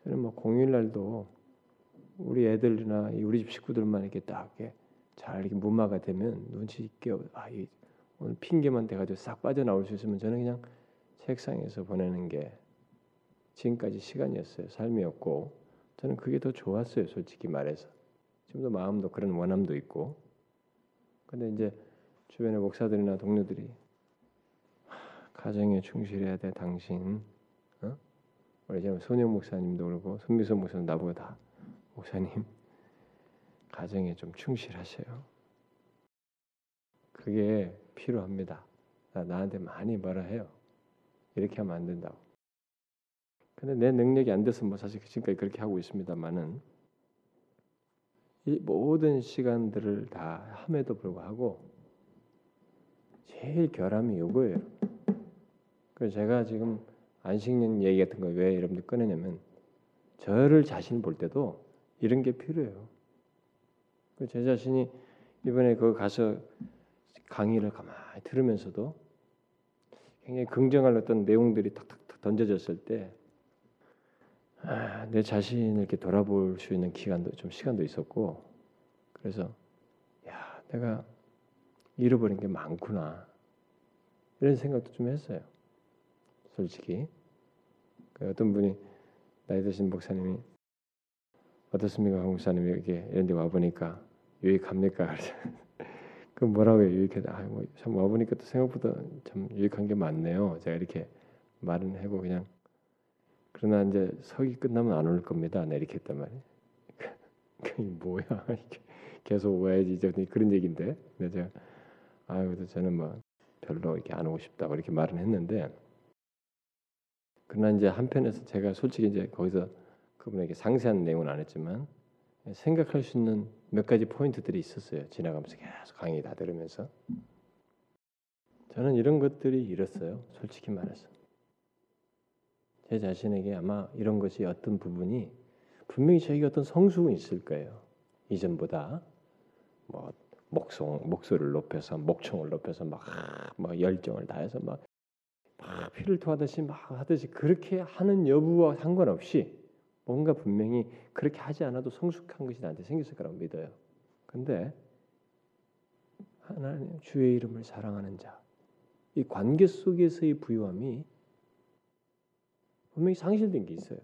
저는 뭐 공휴일 날도 우리 애들이나 우리 집 식구들만 이렇게 딱 이렇게 잘 이렇게 무마가 되면 눈치 있게 아, 이 오늘 핑계만 대가지고 싹 빠져나올 수 있으면 저는 그냥 책상에서 보내는 게 지금까지 시간이었어요. 삶이었고 저는 그게 더 좋았어요. 솔직히 말해서 지금도 마음도 그런 원함도 있고 근데 이제 주변의 목사들이나 동료들이 가정에 충실해야 돼 당신 어? 우리 지금 손영 목사님도 그러고 손미선 목사님 나보고 다 목사님 [laughs] 가정에 좀 충실하세요. 그게 필요합니다. 나, 나한테 많이 뭐라 해요. 이렇게 하면 안 된다고. 근데 내 능력이 안 돼서 뭐 사실 지금까지 그렇게 하고 있습니다만은 이 모든 시간들을 다 함에도 불구하고 제일 결함이 요거예요. 그 제가 지금 안식년 얘기 같은 거 왜 여러분들 꺼내냐면 저를 자신 볼 때도 이런 게 필요해요. 그제 자신이 이번에 그 가서 강의를 가만히 들으면서도 굉장히 긍정할 어떤 내용들이 탁탁탁 던져졌을 때 아, 내 자신을 이렇게 돌아볼 수 있는 기간도 좀 시간도 있었고 그래서 야 내가 잃어버린 게 많구나 이런 생각도 좀 했어요. 솔직히 그 어떤 분이 나이 드신 목사님이 어떻습니까, 목사님이 이렇게 이런 데 와 보니까 유익합니까? [laughs] 그 뭐라고 유익하다. 아, 뭐참 와 보니까 또 생각보다 참 유익한 게 많네요. 제가 이렇게 말은 하고 그냥 그러나 이제 서기 끝나면 안 올 겁니다. 네, 이렇게 했단 말이에요. [laughs] 그게 뭐야? [laughs] 계속 와야지 이제 그런 얘기인데. 근데 제가 아, 그래도 저는 뭐 별로 이렇게 안 오고 싶다고 이렇게 말은 했는데 그러나 이제 한편에서 제가 솔직히 이제 거기서 그분에게 상세한 내용은 안 했지만 생각할 수 있는 몇 가지 포인트들이 있었어요. 지나가면서 계속 강의 다 들으면서 저는 이런 것들이 이렇어요. 솔직히 말해서 제 자신에게 아마 이런 것이 어떤 부분이 분명히 저에게 어떤 성숙은 있을 거예요. 이전보다 뭐 목송 목소리를 높여서 목청을 높여서 막, 막 열정을 다해서 막, 막 피를 토하듯이 막 하듯이 그렇게 하는 여부와 상관없이 뭔가 분명히 그렇게 하지 않아도 성숙한 것이 나한테 생겼을 거라고 믿어요. 근데 하나님 주의 이름을 사랑하는 자, 이 관계 속에서의 부유함이 분명히 상실된 게 있어요.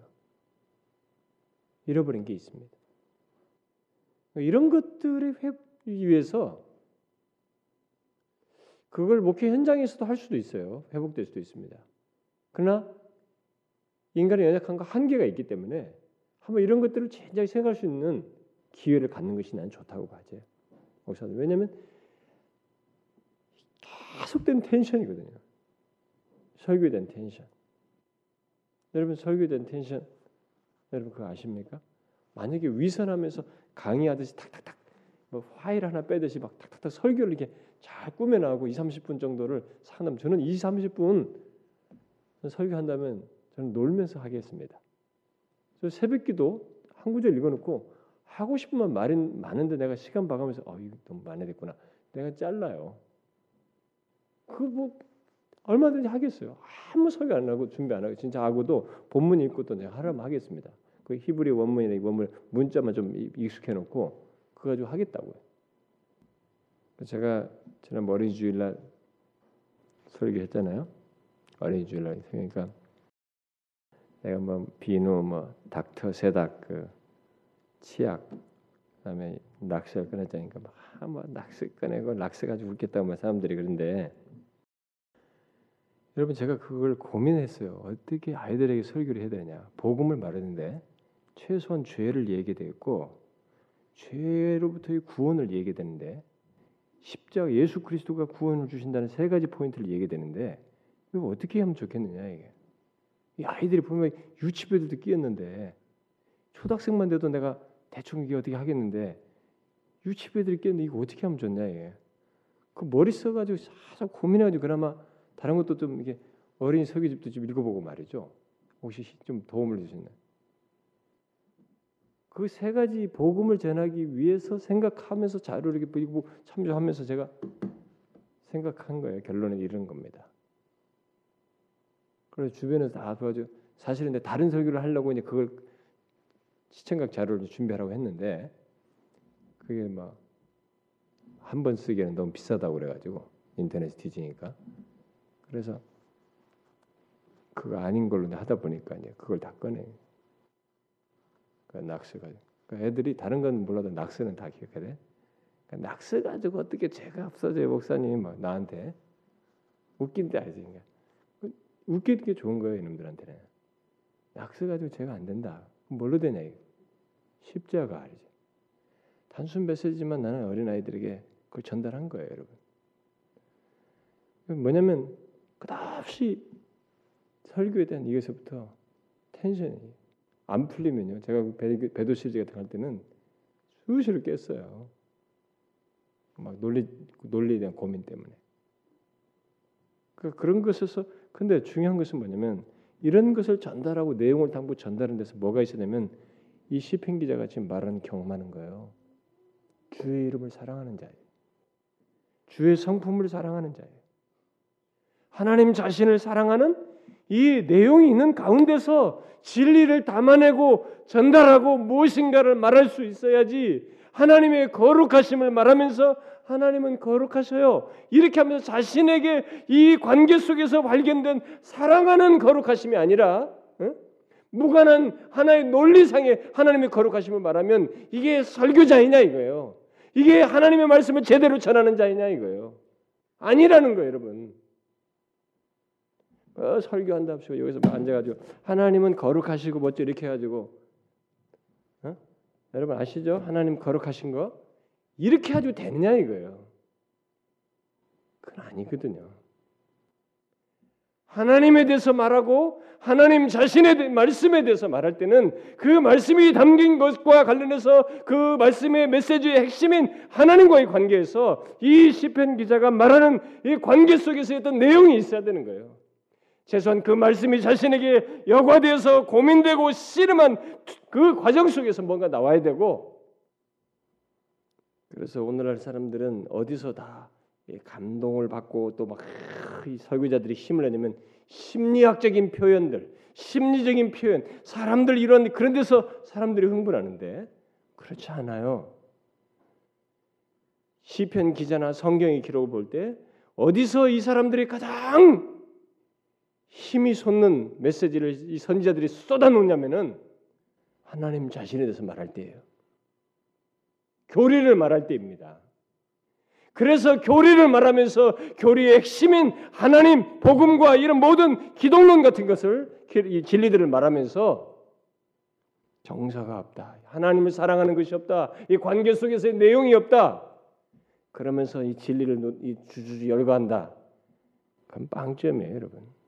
잃어버린 게 있습니다. 이런 것들을 위해서 그걸 목회 현장에서도 할 수도 있어요. 회복될 수도 있습니다. 그러나 인간의 연약함과 한계가 있기 때문에 한번 이런 것들을 진지하게 생각할 수 있는 기회를 갖는 것이 난 좋다고 봐요. 목사들 왜냐하면 계속된 텐션이거든요. 설교에 대한 텐션. 여러분 설교에 대한 텐션 여러분 그거 아십니까? 만약에 위선하면서 강의하듯이 탁탁탁 뭐 파일 하나 빼듯이 막 탁탁탁 설교를 이렇게 잘 꾸며 나오고 2, 30분 정도를 상담 저는 2, 30분 설교한다면 저는 놀면서 하겠습니다. 저 새벽기도 한 구절 읽어놓고 하고 말 말이 많은데 내가 시간 봐가면서 어 이거 너무 많이 됐구나. 내가 잘라요. 그 뭐 얼마든지 하겠어요. 아무 설교 안 하고 준비 안 하고 진짜 하고도 본문 읽고 또 내가 하라면 하겠습니다. 그 히브리 원문이나 원문 문자만 좀 익숙해 놓고 그거 가지고 하겠다고요. 제가 지난 어린 주일날 설교했잖아요. 어린 주일날 그러니까 내가 뭐 비누, 뭐 닥터, 세닥, 그 치약, 그다음에 락스를 꺼냈자니까 막뭐 락스 꺼내고 락스 가지고 웃겠다고 막 사람들이 그런데 여러분 제가 그걸 고민했어요. 어떻게 아이들에게 설교를 해야 되냐? 복음을 말하는데 최소한 죄를 얘기되고 죄로부터의 구원을 얘기되는데 십자가 예수 그리스도가 구원을 주신다는 세 가지 포인트를 얘기되는데 이거 어떻게 하면 좋겠느냐 이게. 이 아이들이 보면 유치부들도 끼었는데 초등학생만 돼도 내가 대충 이게 어떻게 하겠는데 유치부들이 끼었는데 이거 어떻게 하면 좋냐 이게. 그 머리 써가지고 계속 고민해가지고 그나마 다른 것도 좀 이게 어린이 설교집도 좀 읽어보고 말이죠. 혹시 좀 도움을 주시는. 그 세 가지 복음을 전하기 위해서 생각하면서 자료를 보고 참조하면서 제가 생각한 거예요. 결론은 이런 겁니다. 그래서 주변에서 다 도와줘. 사실은 근데 다른 설교를 하려고 이제 그걸 시청각 자료를 준비하라고 했는데 그게 막 한 번 쓰기에는 너무 비싸다고 그래가지고 인터넷 뒤지니까 그래서 그거 아닌 걸로 하다 보니까 이제 그걸 다 꺼내. 그 낙스가 그 애들이 다른 건 몰라도 낙스는 다 기억해. 그 낙스 가지고 어떻게 죄가 없어져요 목사님 막 나한테 웃긴데 알지? 그러니까 웃기는 게 좋은 거예요 이놈들한테는. 낙스 가지고 죄가 안 된다. 뭘로 되냐 이거? 십자가 알지? 단순 메시지만 나는 어린 아이들에게 그걸 전달한 거예요 여러분. 뭐냐면 끝없이 설교에 대한 이것부터 텐션이 안 풀리면요. 제가 배, 배도 시리즈 같은 거할 때는 수시로 깼어요. 막 논리 논리에 대한 고민 때문에. 그 그런 것에서 근데 중요한 것은 뭐냐면 이런 것을 전달하고 내용을 담고 전달하는 데서 뭐가 있어냐면 이 시편 기자가 지금 말하는 경험하는 거예요. 주의 이름을 사랑하는 자예요. 주의 성품을 사랑하는 자예요. 하나님 자신을 사랑하는 이 내용이 있는 가운데서 진리를 담아내고 전달하고 무엇인가를 말할 수 있어야지 하나님의 거룩하심을 말하면서 하나님은 거룩하셔요. 이렇게 하면서 자신에게 이 관계 속에서 발견된 사랑하는 거룩하심이 아니라 어? 무관한 하나의 논리상의 하나님의 거룩하심을 말하면 이게 설교자이냐 이거예요. 이게 하나님의 말씀을 제대로 전하는 자이냐 이거예요. 아니라는 거예요, 여러분. 어, 설교한답시고 여기서 앉아가지고 하나님은 거룩하시고 뭐죠 이렇게 해가지고 어? 여러분 아시죠? 하나님 거룩하신 거 이렇게 해가지고 되느냐 이거예요. 그건 아니거든요. 하나님에 대해서 말하고 하나님 자신의 말씀에 대해서 말할 때는 그 말씀이 담긴 것과 관련해서 그 말씀의 메시지의 핵심인 하나님과의 관계에서 이 시편 기자가 말하는 이 관계 속에서 어떤 내용이 있어야 되는 거예요. 최소한 그 말씀이 자신에게 여과되어서 고민되고 씨름한 그 과정 속에서 뭔가 나와야 되고 그래서 오늘날 사람들은 어디서 다 감동을 받고 또 막 설교자들이 힘을 내냐면 심리학적인 표현들, 심리적인 표현, 사람들 이런 그런 데서 사람들이 흥분하는데 그렇지 않아요. 시편 기자나 성경의 기록을 볼 때 어디서 이 사람들이 가장 힘이 솟는 메시지를 이 선지자들이 쏟아놓냐면은 하나님 자신에 대해서 말할 때예요. 교리를 말할 때입니다. 그래서 교리를 말하면서 교리의 핵심인 하나님 복음과 이런 모든 기독론 같은 것을 이 진리들을 말하면서 정서가 없다. 하나님을 사랑하는 것이 없다. 이 관계 속에서의 내용이 없다. 그러면서 이 진리를 이 주주주 열거한다. 그건 빵점이에요, 여러분.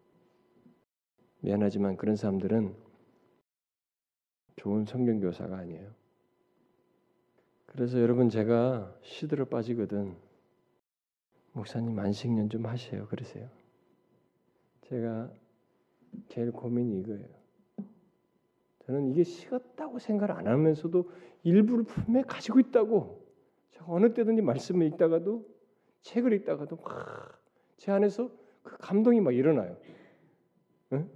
미안하지만 그런 사람들은 좋은 성경 교사가 아니에요. 그래서 여러분 제가 시들어 빠지거든. 목사님 안식년 좀 하세요. 그러세요. 제가 제일 고민이 이거예요. 저는 이게 식었다고 생각을 안 하면서도 일부를 분명히 가지고 있다고. 제가 어느 때든지 말씀을 읽다가도 책을 읽다가도 제 안에서 그 감동이 막 일어나요. 응?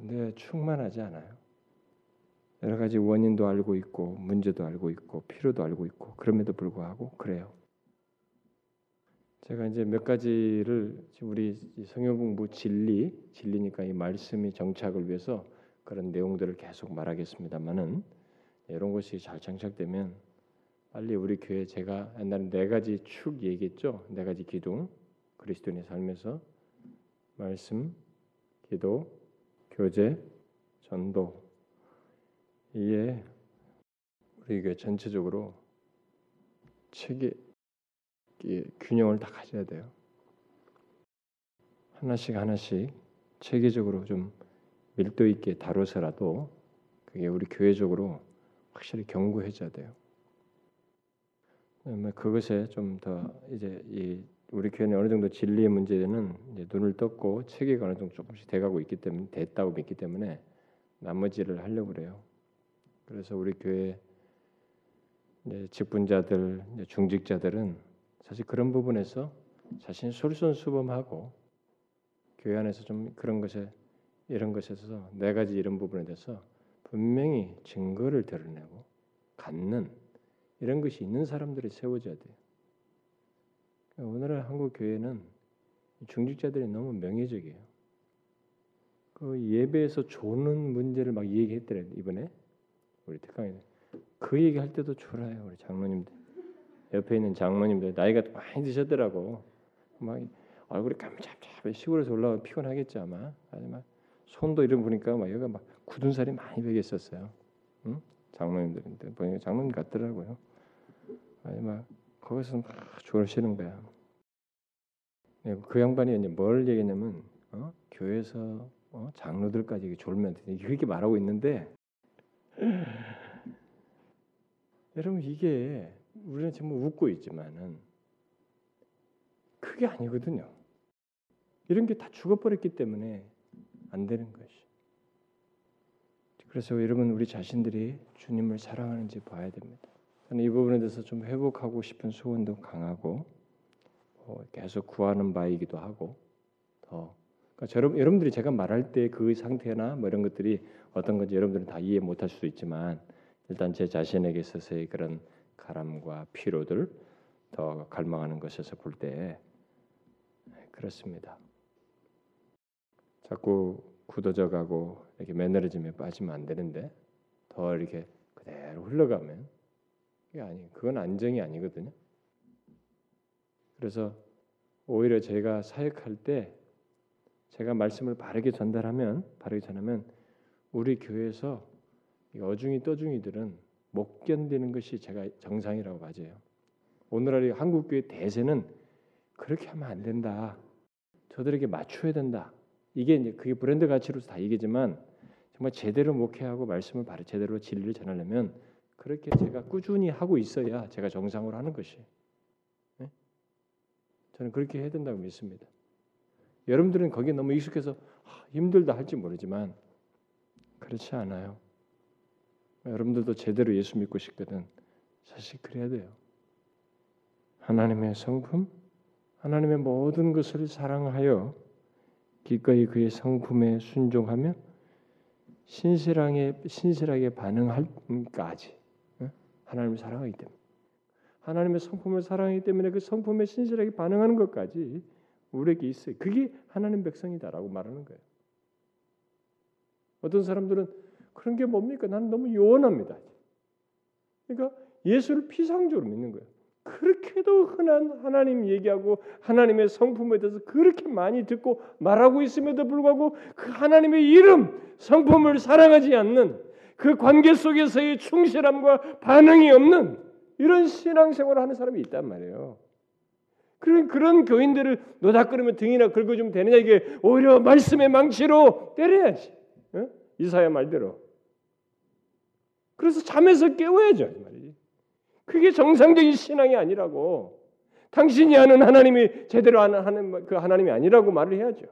근데 충만하지 않아요. 여러 가지 원인도 알고 있고 문제도 알고 있고 필요도 알고 있고 그럼에도 불구하고 그래요. 제가 이제 몇 가지를 우리 성경 공부 진리 진리니까 이 말씀이 정착을 위해서 그런 내용들을 계속 말하겠습니다만은 이런 것이 잘 정착되면 빨리 우리 교회 제가 옛날에 네 가지 축 얘기했죠. 네 가지 기둥 그리스도인의 삶에서 말씀, 기도, 교제, 전도 이에 우리 교회 전체적으로 체계 균형을 다 가져야 돼요. 하나씩 하나씩 체계적으로 좀 밀도 있게 다뤄서라도 그게 우리 교회적으로 확실히 견고해져야 돼요. 그것에 좀 더 이제 이 우리 교회는 어느 정도 진리의 문제는 눈을 떴고 체계가 어느 정도 조금씩 돼가고 있기 때문에 됐다고 믿기 때문에 나머지를 하려고 그래요. 그래서 우리 교회 직분자들, 중직자들은 사실 그런 부분에서 자신이 솔선수범하고 교회 안에서 좀 그런 것에 이런 것에서 네 가지 이런 부분에 대해서 분명히 증거를 드러내고 갖는 이런 것이 있는 사람들이 세워져야 돼요. 오늘날 한국 교회는 중직자들이 너무 명예적이에요. 그 예배에서 조는 문제를 막 얘기했더래 이번에 우리 특강에 그 얘기할 때도 졸아요 우리 장로님들 옆에 있는 장로님들 나이가 많이 드셨더라고 막 얼굴이 깜짝깜짝 시골에서 올라와 피곤하겠지 아마 하지만 손도 이런 보니까 막 여기가 막 굳은 살이 많이 배게 있었어요. 응? 장로님들인데 보니까 장로님 같더라고요. 아니면 거기서 막 졸으시는 거야. 네, 그 양반이 이제 뭘 얘기했냐면 어? 교회에서 어? 장로들까지 졸면 이렇게 말하고 있는데 여러분 이게 우리는 전부 웃고 있지만은 그게 아니거든요. 이런 게 다 죽어버렸기 때문에 안 되는 것이. 그래서 여러분 우리 자신들이 주님을 사랑하는지 봐야 됩니다. 저는 이 부분에 대해서 좀 회복하고 싶은 소원도 강하고 어, 계속 구하는 바이기도 하고 더 그러니까 여러분, 여러분들이 제가 말할 때 그 상태나 뭐 이런 것들이 어떤 건지 여러분들은 다 이해 못할 수도 있지만 일단 제 자신에게 있어서의 그런 가람과 피로들 더 갈망하는 것에서 볼 때 그렇습니다. 자꾸 굳어져 가고 이렇게 매너리즘에 빠지면 안 되는데 더 이렇게 그대로 흘러가면 이게 아니 그건 안정이 아니거든요. 그래서 오히려 제가 사역할 때 제가 말씀을 바르게 전달하면 바르게 전하면 우리 교회에서 어중이 떠중이들은 못 견디는 것이 제가 정상이라고 맞아요. 오늘날 한국 교회 대세는 그렇게 하면 안 된다. 저들에게 맞춰야 된다. 이게 이제 그게 브랜드 가치로서 다 얘기지만 정말 제대로 목회하고 말씀을 바로 제대로 진리를 전하려면 그렇게 제가 꾸준히 하고 있어야 제가 정상으로 하는 것이. 네? 저는 그렇게 해야 된다고 믿습니다. 여러분들은 거기에 너무 익숙해서 힘들다 할지 모르지만 그렇지 않아요. 여러분들도 제대로 예수 믿고 싶거든. 사실 그래야 돼요. 하나님의 성품, 하나님의 모든 것을 사랑하여 기꺼이 그의 성품에 순종하며 신실하게 신실하게 반응할까지 하나님을 사랑하기 때문에 하나님의 성품을 사랑하기 때문에 그 성품에 신실하게 반응하는 것까지 우리에게 있어요. 그게 하나님 백성이다라고 말하는 거예요. 어떤 사람들은 그런 게 뭡니까? 나는 너무 요원합니다. 그러니까 예수를 피상적으로 믿는 거예요. 그렇게도 흔한 하나님 얘기하고 하나님의 성품에 대해서 그렇게 많이 듣고 말하고 있음에도 불구하고 그 하나님의 이름, 성품을 사랑하지 않는 그 관계 속에서의 충실함과 반응이 없는 이런 신앙생활을 하는 사람이 있단 말이에요. 그런 그런 교인들을 노닥거리면 등이나 긁어주면 되느냐 이게 오히려 말씀의 망치로 때려야지. 어? 이사야 말대로. 그래서 잠에서 깨워야죠 말이지. 그게 정상적인 신앙이 아니라고. 당신이 아는 하나님이 제대로 하는 그 하나님이 아니라고 말을 해야죠.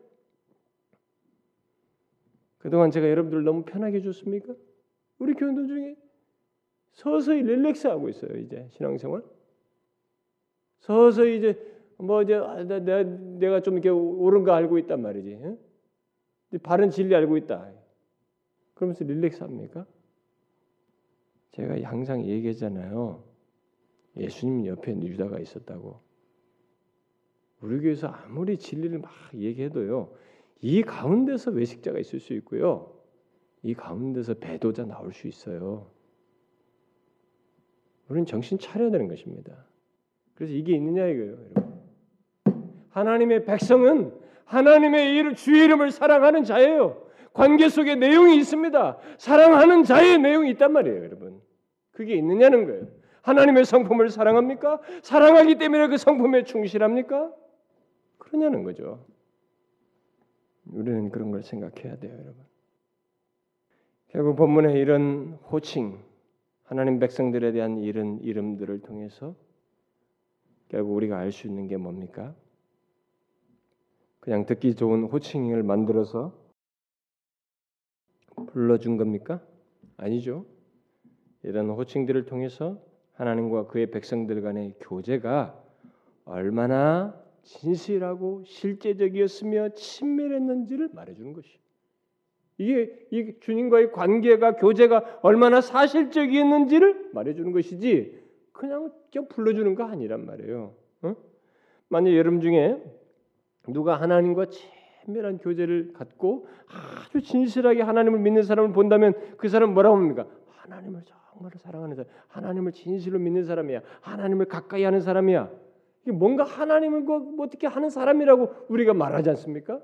그동안 제가 여러분들 너무 편하게 줬습니까? 우리 교인들 중에 서서히 릴렉스 하고 있어요 이제 신앙생활. 서서히 이제 뭐 이제 아, 내가 내가 좀 이렇게 옳은 거 알고 있단 말이지. 바른 진리 알고 있다. 그러면서 릴렉스 합니까? 제가 항상 얘기했잖아요. 예수님 옆에 유다가 있었다고. 우리 교회에서 아무리 진리를 막 얘기해도요. 이 가운데서 외식자가 있을 수 있고요. 이 가운데서 배도자 나올 수 있어요. 우리는 정신 차려야 되는 것입니다. 그래서 이게 있느냐 이거예요, 여러분. 하나님의 백성은 하나님의 이름, 주의 이름을 사랑하는 자예요. 관계 속에 내용이 있습니다. 사랑하는 자의 내용이 있단 말이에요, 여러분. 그게 있느냐는 거예요. 하나님의 성품을 사랑합니까? 사랑하기 때문에 그 성품에 충실합니까? 그러냐는 거죠. 우리는 그런 걸 생각해야 돼요, 여러분. 결국 본문의 이런 호칭, 하나님 백성들에 대한 이런 이름들을 통해서 결국 우리가 알 수 있는 게 뭡니까? 그냥 듣기 좋은 호칭을 만들어서 불러준 겁니까? 아니죠. 이런 호칭들을 통해서 하나님과 그의 백성들 간의 교제가 얼마나 진실하고 실제적이었으며 친밀했는지를 말해주는 것이. 이게 이 주님과의 관계가 교제가 얼마나 사실적이었는지를 말해주는 것이지 그냥 불러주는 거 아니란 말이에요. 어? 만약 여러분 중에 누가 하나님과 친밀한 교제를 갖고 아주 진실하게 하나님을 믿는 사람을 본다면 그 사람 뭐라고 합니까? 하나님을 정말 사랑하는 사람, 하나님을 진실로 믿는 사람이야. 하나님을 가까이 하는 사람이야. 이게 뭔가 하나님을 뭐 어떻게 하는 사람이라고 우리가 말하지 않습니까?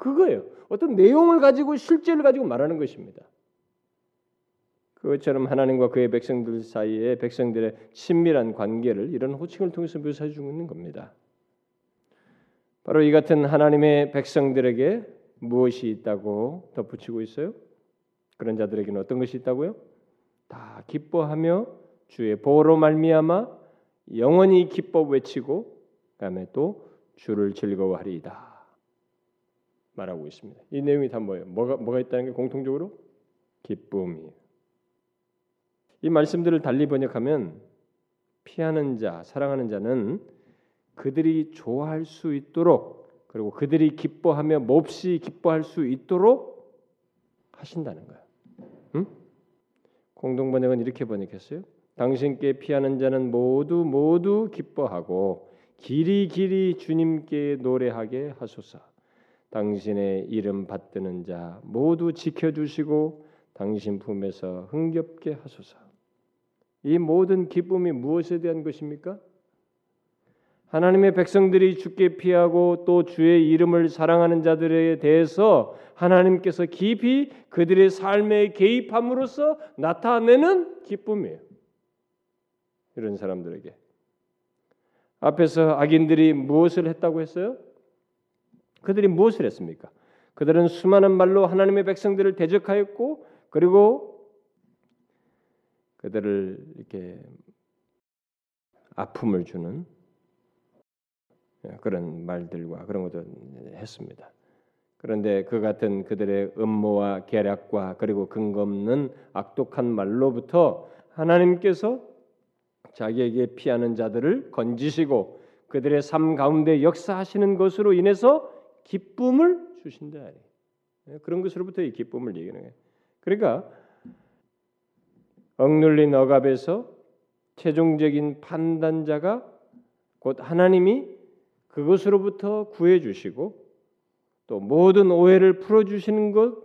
그거예요. 어떤 내용을 가지고 실제를 가지고 말하는 것입니다. 그것처럼 하나님과 그의 백성들 사이에 백성들의 친밀한 관계를 이런 호칭을 통해서 묘사해 주고 있는 겁니다. 바로 이 같은 하나님의 백성들에게 무엇이 있다고 덧붙이고 있어요? 그런 자들에게는 어떤 것이 있다고요? 다 기뻐하며 주의 보호로 말미암아 영원히 기뻐 외치고 그다음에 또 주를 즐거워하리이다. 말하고 있습니다. 이 내용이 다 뭐예요? 뭐가 뭐가 있다는 게 공통적으로 기쁨이에요. 이 말씀들을 달리 번역하면 피하는 자, 사랑하는 자는 그들이 좋아할 수 있도록 그리고 그들이 기뻐하며 몹시 기뻐할 수 있도록 하신다는 거예요. 응? 공동 번역은 이렇게 번역했어요. 당신께 피하는 자는 모두 모두 기뻐하고 길이 길이 주님께 노래하게 하소서. 당신의 이름 받드는 자 모두 지켜주시고 당신 품에서 흥겹게 하소서. 이 모든 기쁨이 무엇에 대한 것입니까? 하나님의 백성들이 주께 피하고 또 주의 이름을 사랑하는 자들에 대해서 하나님께서 깊이 그들의 삶에 개입함으로써 나타내는 기쁨이에요. 이런 사람들에게 앞에서 악인들이 무엇을 했다고 했어요? 그들이 무엇을 했습니까? 그들은 수많은 말로 하나님의 백성들을 대적하였고 그리고 그들을 이렇게 아픔을 주는 그런 말들과 그런 것도 했습니다. 그런데 그 같은 그들의 음모와 계략과 그리고 근거 없는 악독한 말로부터 하나님께서 자기에게 피하는 자들을 건지시고 그들의 삶 가운데 역사하시는 것으로 인해서 기쁨을 주신다. 그런 것으로부터 이 기쁨을 얘기하는 거예요. 그러니까 억눌린 억압에서 최종적인 판단자가 곧 하나님이 그것으로부터 구해 주시고 또 모든 오해를 풀어 주시는 것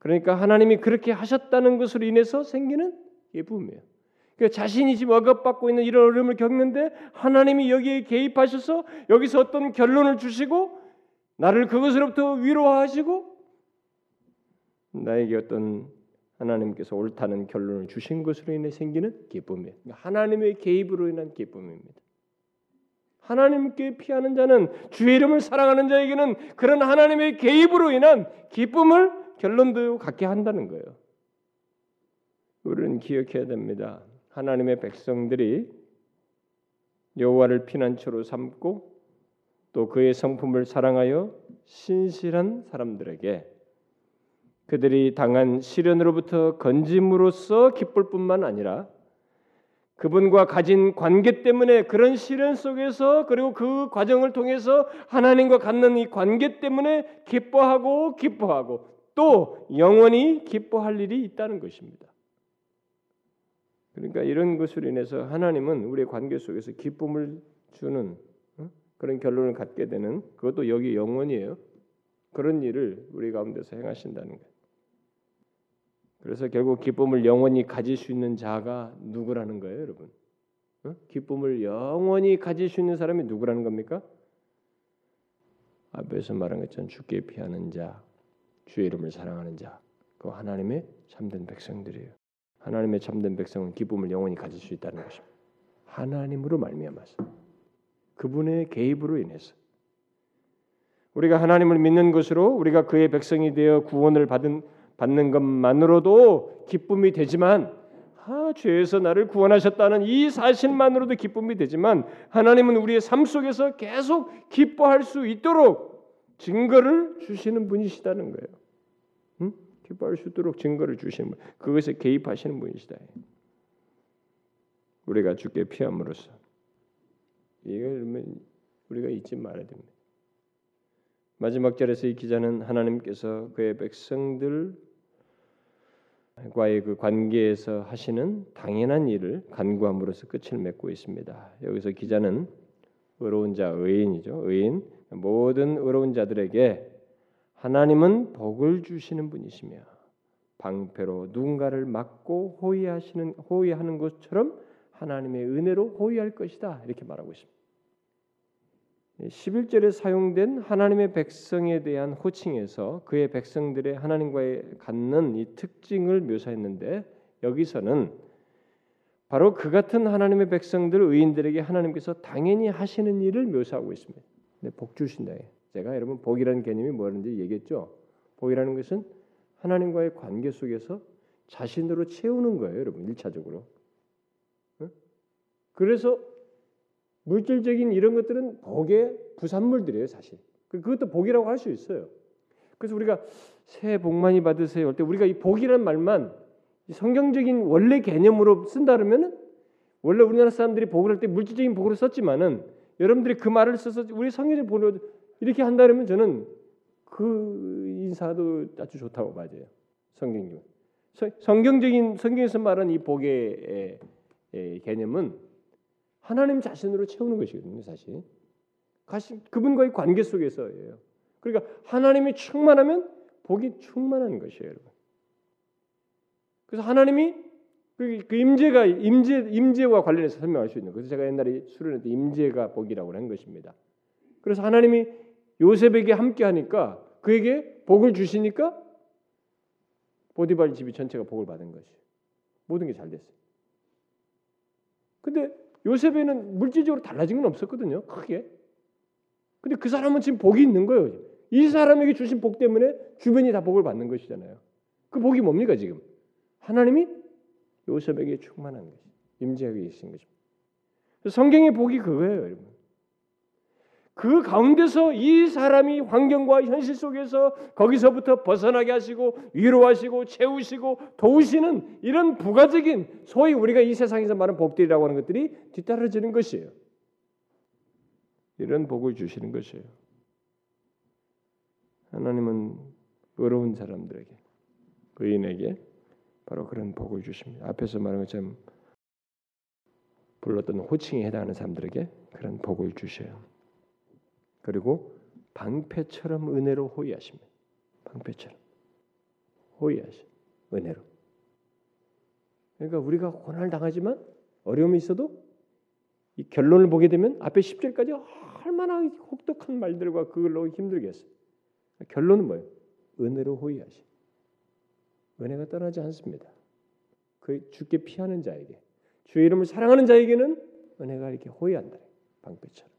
그러니까 하나님이 그렇게 하셨다는 것으로 인해서 생기는 기쁨이에요. 그 자신이 지금 억압받고 있는 이런 어려움을 겪는데 하나님이 여기에 개입하셔서 여기서 어떤 결론을 주시고 나를 그것으로부터 위로하시고 나에게 어떤 하나님께서 옳다는 결론을 주신 것으로 인해 생기는 기쁨이에요. 하나님의 개입으로 인한 기쁨입니다. 하나님께 피하는 자는 주의 이름을 사랑하는 자에게는 그런 하나님의 개입으로 인한 기쁨을 결론도 갖게 한다는 거예요. 우리는 기억해야 됩니다. 하나님의 백성들이 여호와를 피난처로 삼고 또 그의 성품을 사랑하여 신실한 사람들에게 그들이 당한 시련으로부터 건짐으로써 기쁠 뿐만 아니라 그분과 가진 관계 때문에 그런 시련 속에서 그리고 그 과정을 통해서 하나님과 갖는 이 관계 때문에 기뻐하고 기뻐하고 또 영원히 기뻐할 일이 있다는 것입니다. 그러니까 이런 것으로 인해서 하나님은 우리의 관계 속에서 기쁨을 주는 어? 그런 결론을 갖게 되는 그것도 여기 영원이에요. 그런 일을 우리 가운데서 행하신다는 거예요. 그래서 결국 기쁨을 영원히 가질 수 있는 자가 누구라는 거예요, 여러분? 어? 기쁨을 영원히 가질 수 있는 사람이 누구라는 겁니까? 앞에서 말한 것처럼 주께 피하는 자, 주의 이름을 사랑하는 자, 그 하나님의 참된 백성들이에요. 하나님의 참된 백성은 기쁨을 영원히 가질 수 있다는 것입니다. 하나님으로 말미암아서 그분의 개입으로 인해서 우리가 하나님을 믿는 것으로 우리가 그의 백성이 되어 구원을 받은 받는 것만으로도 기쁨이 되지만 아, 죄에서 나를 구원하셨다는 이 사실만으로도 기쁨이 되지만 하나님은 우리의 삶 속에서 계속 기뻐할 수 있도록 증거를 주시는 분이시다는 거예요. 기뻐할 수 있도록 증거를 주시는 분, 그것에 개입하시는 분이시다. 우리가 주께 피함으로써 이걸 우리가 잊지 말아야 됩니다. 마지막 절에서 이 기자는 하나님께서 그의 백성들과의 그 관계에서 하시는 당연한 일을 간구함으로써 끝을 맺고 있습니다. 여기서 기자는 의로운 자 의인이죠. 의인 모든 의로운 자들에게 하나님은 복을 주시는 분이시며 방패로 누군가를 막고 호위하시는 호위하는 것처럼 하나님의 은혜로 호위할 것이다 이렇게 말하고 있습니다. 11절에 사용된 하나님의 백성에 대한 호칭에서 그의 백성들의 하나님과의 갖는 이 특징을 묘사했는데 여기서는 바로 그 같은 하나님의 백성들 의인들에게 하나님께서 당연히 하시는 일을 묘사하고 있습니다. 복 주신다. 제가 여러분 복이라는 개념이 뭐는지 얘기했죠. 복이라는 것은 하나님과의 관계 속에서 자신으로 채우는 거예요, 여러분. 일차적으로. 그래서 물질적인 이런 것들은 복의 부산물들이에요, 사실. 그, 그것도 복이라고 할 수 있어요. 그래서 우리가 새해 복 많이 받으세요 할 때 우리가 이 복이라는 말만 성경적인 원래 개념으로 쓴다 그러면은 원래 우리나라 사람들이 복을 할 때 물질적인 복으로 썼지만은 여러분들이 그 말을 써서 우리 성경에 보려 이렇게 한다 그러면 저는 그 인사도 아주 좋다고 봐요. 성경님. 성경적인 성경에서 말한 이 복의 개념은 하나님 자신으로 채우는 것이거든요, 사실. 그분과의 관계 속에서예요. 그러니까 하나님이 충만하면 복이 충만한 것이에요, 여러분. 그래서 하나님이 그, 그 임재가 임재 임재와 관련해서 설명할 수 있는. 그래서 제가 옛날에 수련회 때 임재가 복이라고 한 것입니다. 그래서 하나님이 요셉에게 함께 하니까 그에게 복을 주시니까 보디발 집이 전체가 복을 받은 것이 모든 게 잘 됐어요. 근데 요셉에는 물질적으로 달라진 건 없었거든요. 크게. 근데 그 사람은 지금 복이 있는 거예요. 이 사람에게 주신 복 때문에 주변이 다 복을 받는 것이잖아요. 그 복이 뭡니까 지금? 하나님이 요셉에게 충만한 것이 임재하게 계신 것입니다. 성경의 복이 그거예요, 여러분. 그 가운데서 이 사람이 환경과 현실 속에서 거기서부터 벗어나게 하시고 위로하시고 채우시고 도우시는 이런 부가적인 소위 우리가 이 세상에서 말하는 복들이라고 하는 것들이 뒤따라지는 것이에요. 이런 복을 주시는 것이에요. 하나님은 어려운 사람들에게 의인에게 바로 그런 복을 주십니다. 앞에서 말한 것처럼 불렀던 호칭에 해당하는 사람들에게 그런 복을 주셔요. 그리고 방패처럼 은혜로 호위하십니다. 방패처럼 호위하시 은혜로. 그러니까 우리가 고난을 당하지만 어려움이 있어도 이 결론을 보게 되면 앞에 10절까지 얼마나 혹독한 말들과 그걸로 힘들겠어요. 결론은 뭐예요? 은혜로 호위하시. 은혜가 떠나지 않습니다. 그 주께 피하는 자에게 주의 이름을 사랑하는 자에게는 은혜가 이렇게 호위한다. 방패처럼.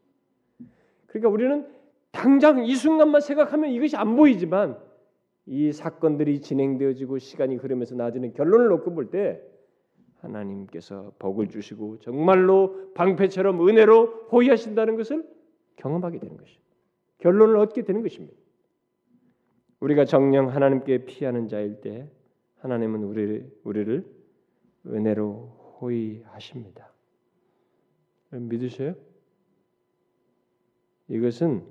그러니까 우리는 당장 이 순간만 생각하면 이것이 안 보이지만 이 사건들이 진행되어지고 시간이 흐르면서 나중에 결론을 놓고 볼 때 하나님께서 복을 주시고 정말로 방패처럼 은혜로 호위하신다는 것을 경험하게 되는 것이죠. 결론을 얻게 되는 것입니다. 우리가 정령 하나님께 피하는 자일 때 하나님은 우리를, 우리를 은혜로 호위하십니다. 믿으세요? 이것은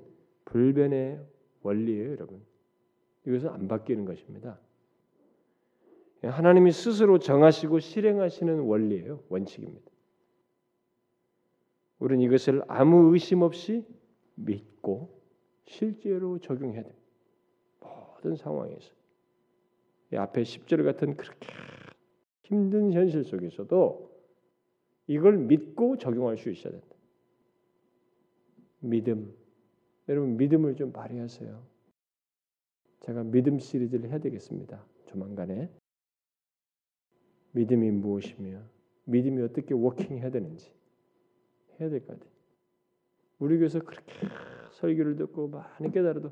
불변의 원리예요, 여러분. 이것은 안 바뀌는 것입니다. 하나님이 스스로 정하시고 실행하시는 원리예요, 원칙입니다. 우리는 이것을 아무 의심 없이 믿고 실제로 적용해야 됩니다. 모든 상황에서. 이 앞에 10절 같은 그렇게 힘든 현실 속에서도 이걸 믿고 적용할 수 있어야 된다. 믿음. 여러분 믿음을 좀 발휘하세요. 제가 믿음 시리즈를 해야 되겠습니다. 조만간에. 믿음이 무엇이며 믿음이 어떻게 워킹해야 되는지 해야 될 것 같아요. 우리 교회에서 그렇게 설교를 듣고 많이 깨달아도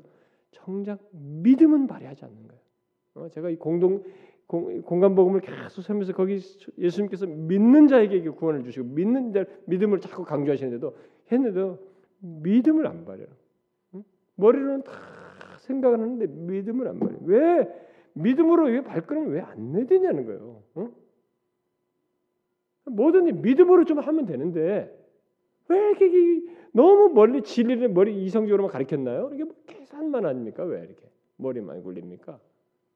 정작 믿음은 발휘하지 않는 거예요. 어, 제가 이 공동 공, 공간 복음을 계속 설면서 거기 예수님께서 믿는 자에게 구원을 주시고 믿는 자 믿음을 자꾸 강조하시는데도 했는데도 믿음을 안. 응? 머리로는 다 생각을 하는데 믿음을 안 발휘해요. 왜 믿음으로 왜 발걸음을 왜 안 내디냐는 거예요. 응? 뭐든지 믿음으로 좀 하면 되는데 왜 이렇게 너무 멀리 진리를 머리 이성적으로만 가르쳤나요? 이게 뭐 계산만 아닙니까? 왜 이렇게 머리만 굴립니까?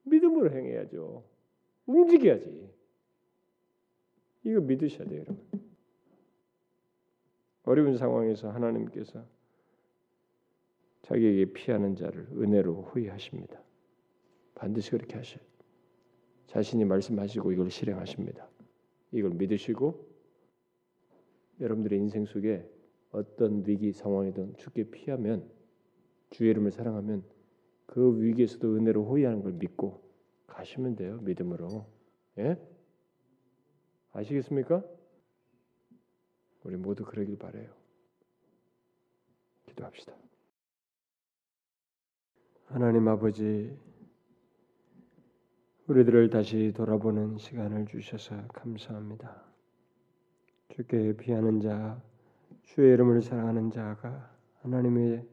믿음으로 행해야죠. 움직여야지. 이거 믿으셔야 돼요, 여러분. 어려운 상황에서 하나님께서 자기에게 피하는 자를 은혜로 후회하십니다. 반드시 그렇게 하셔요. 자신이 말씀하시고 이걸 실행하십니다. 이걸 믿으시고 여러분들의 인생 속에 어떤 위기 상황이든 죽게 피하면 주의 이름을 사랑하면 그 위기에서도 은혜로 호위하는 걸 믿고 가시면 돼요. 믿음으로. 예? 아시겠습니까? 우리 모두 그러길 바래요. 기도합시다. 하나님 아버지 우리들을 다시 돌아보는 시간을 주셔서 감사합니다. 주께 비하는 자, 주의 이름을 사랑하는 자가 하나님의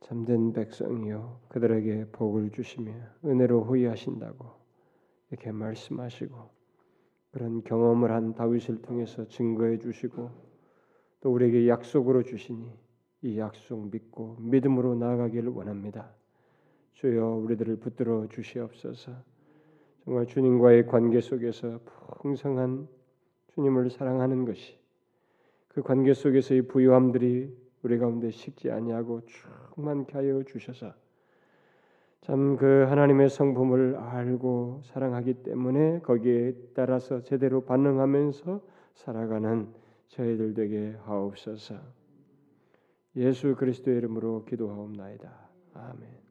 참된 백성이요 그들에게 복을 주시며 은혜로 호위하신다고 이렇게 말씀하시고 그런 경험을 한 다윗을 통해서 증거해 주시고 또 우리에게 약속으로 주시니 이 약속 믿고 믿음으로 나아가기를 원합니다. 주여 우리들을 붙들어 주시옵소서. 정말 주님과의 관계 속에서 풍성한 주님을 사랑하는 것이 그 관계 속에서의 부유함들이 우리 가운데 식지 아니하고 충만케 하여 주셔서 참 그 하나님의 성품을 알고 사랑하기 때문에 거기에 따라서 제대로 반응하면서 살아가는 저희들 되게 하옵소서. 예수 그리스도의 이름으로 기도하옵나이다. 아멘.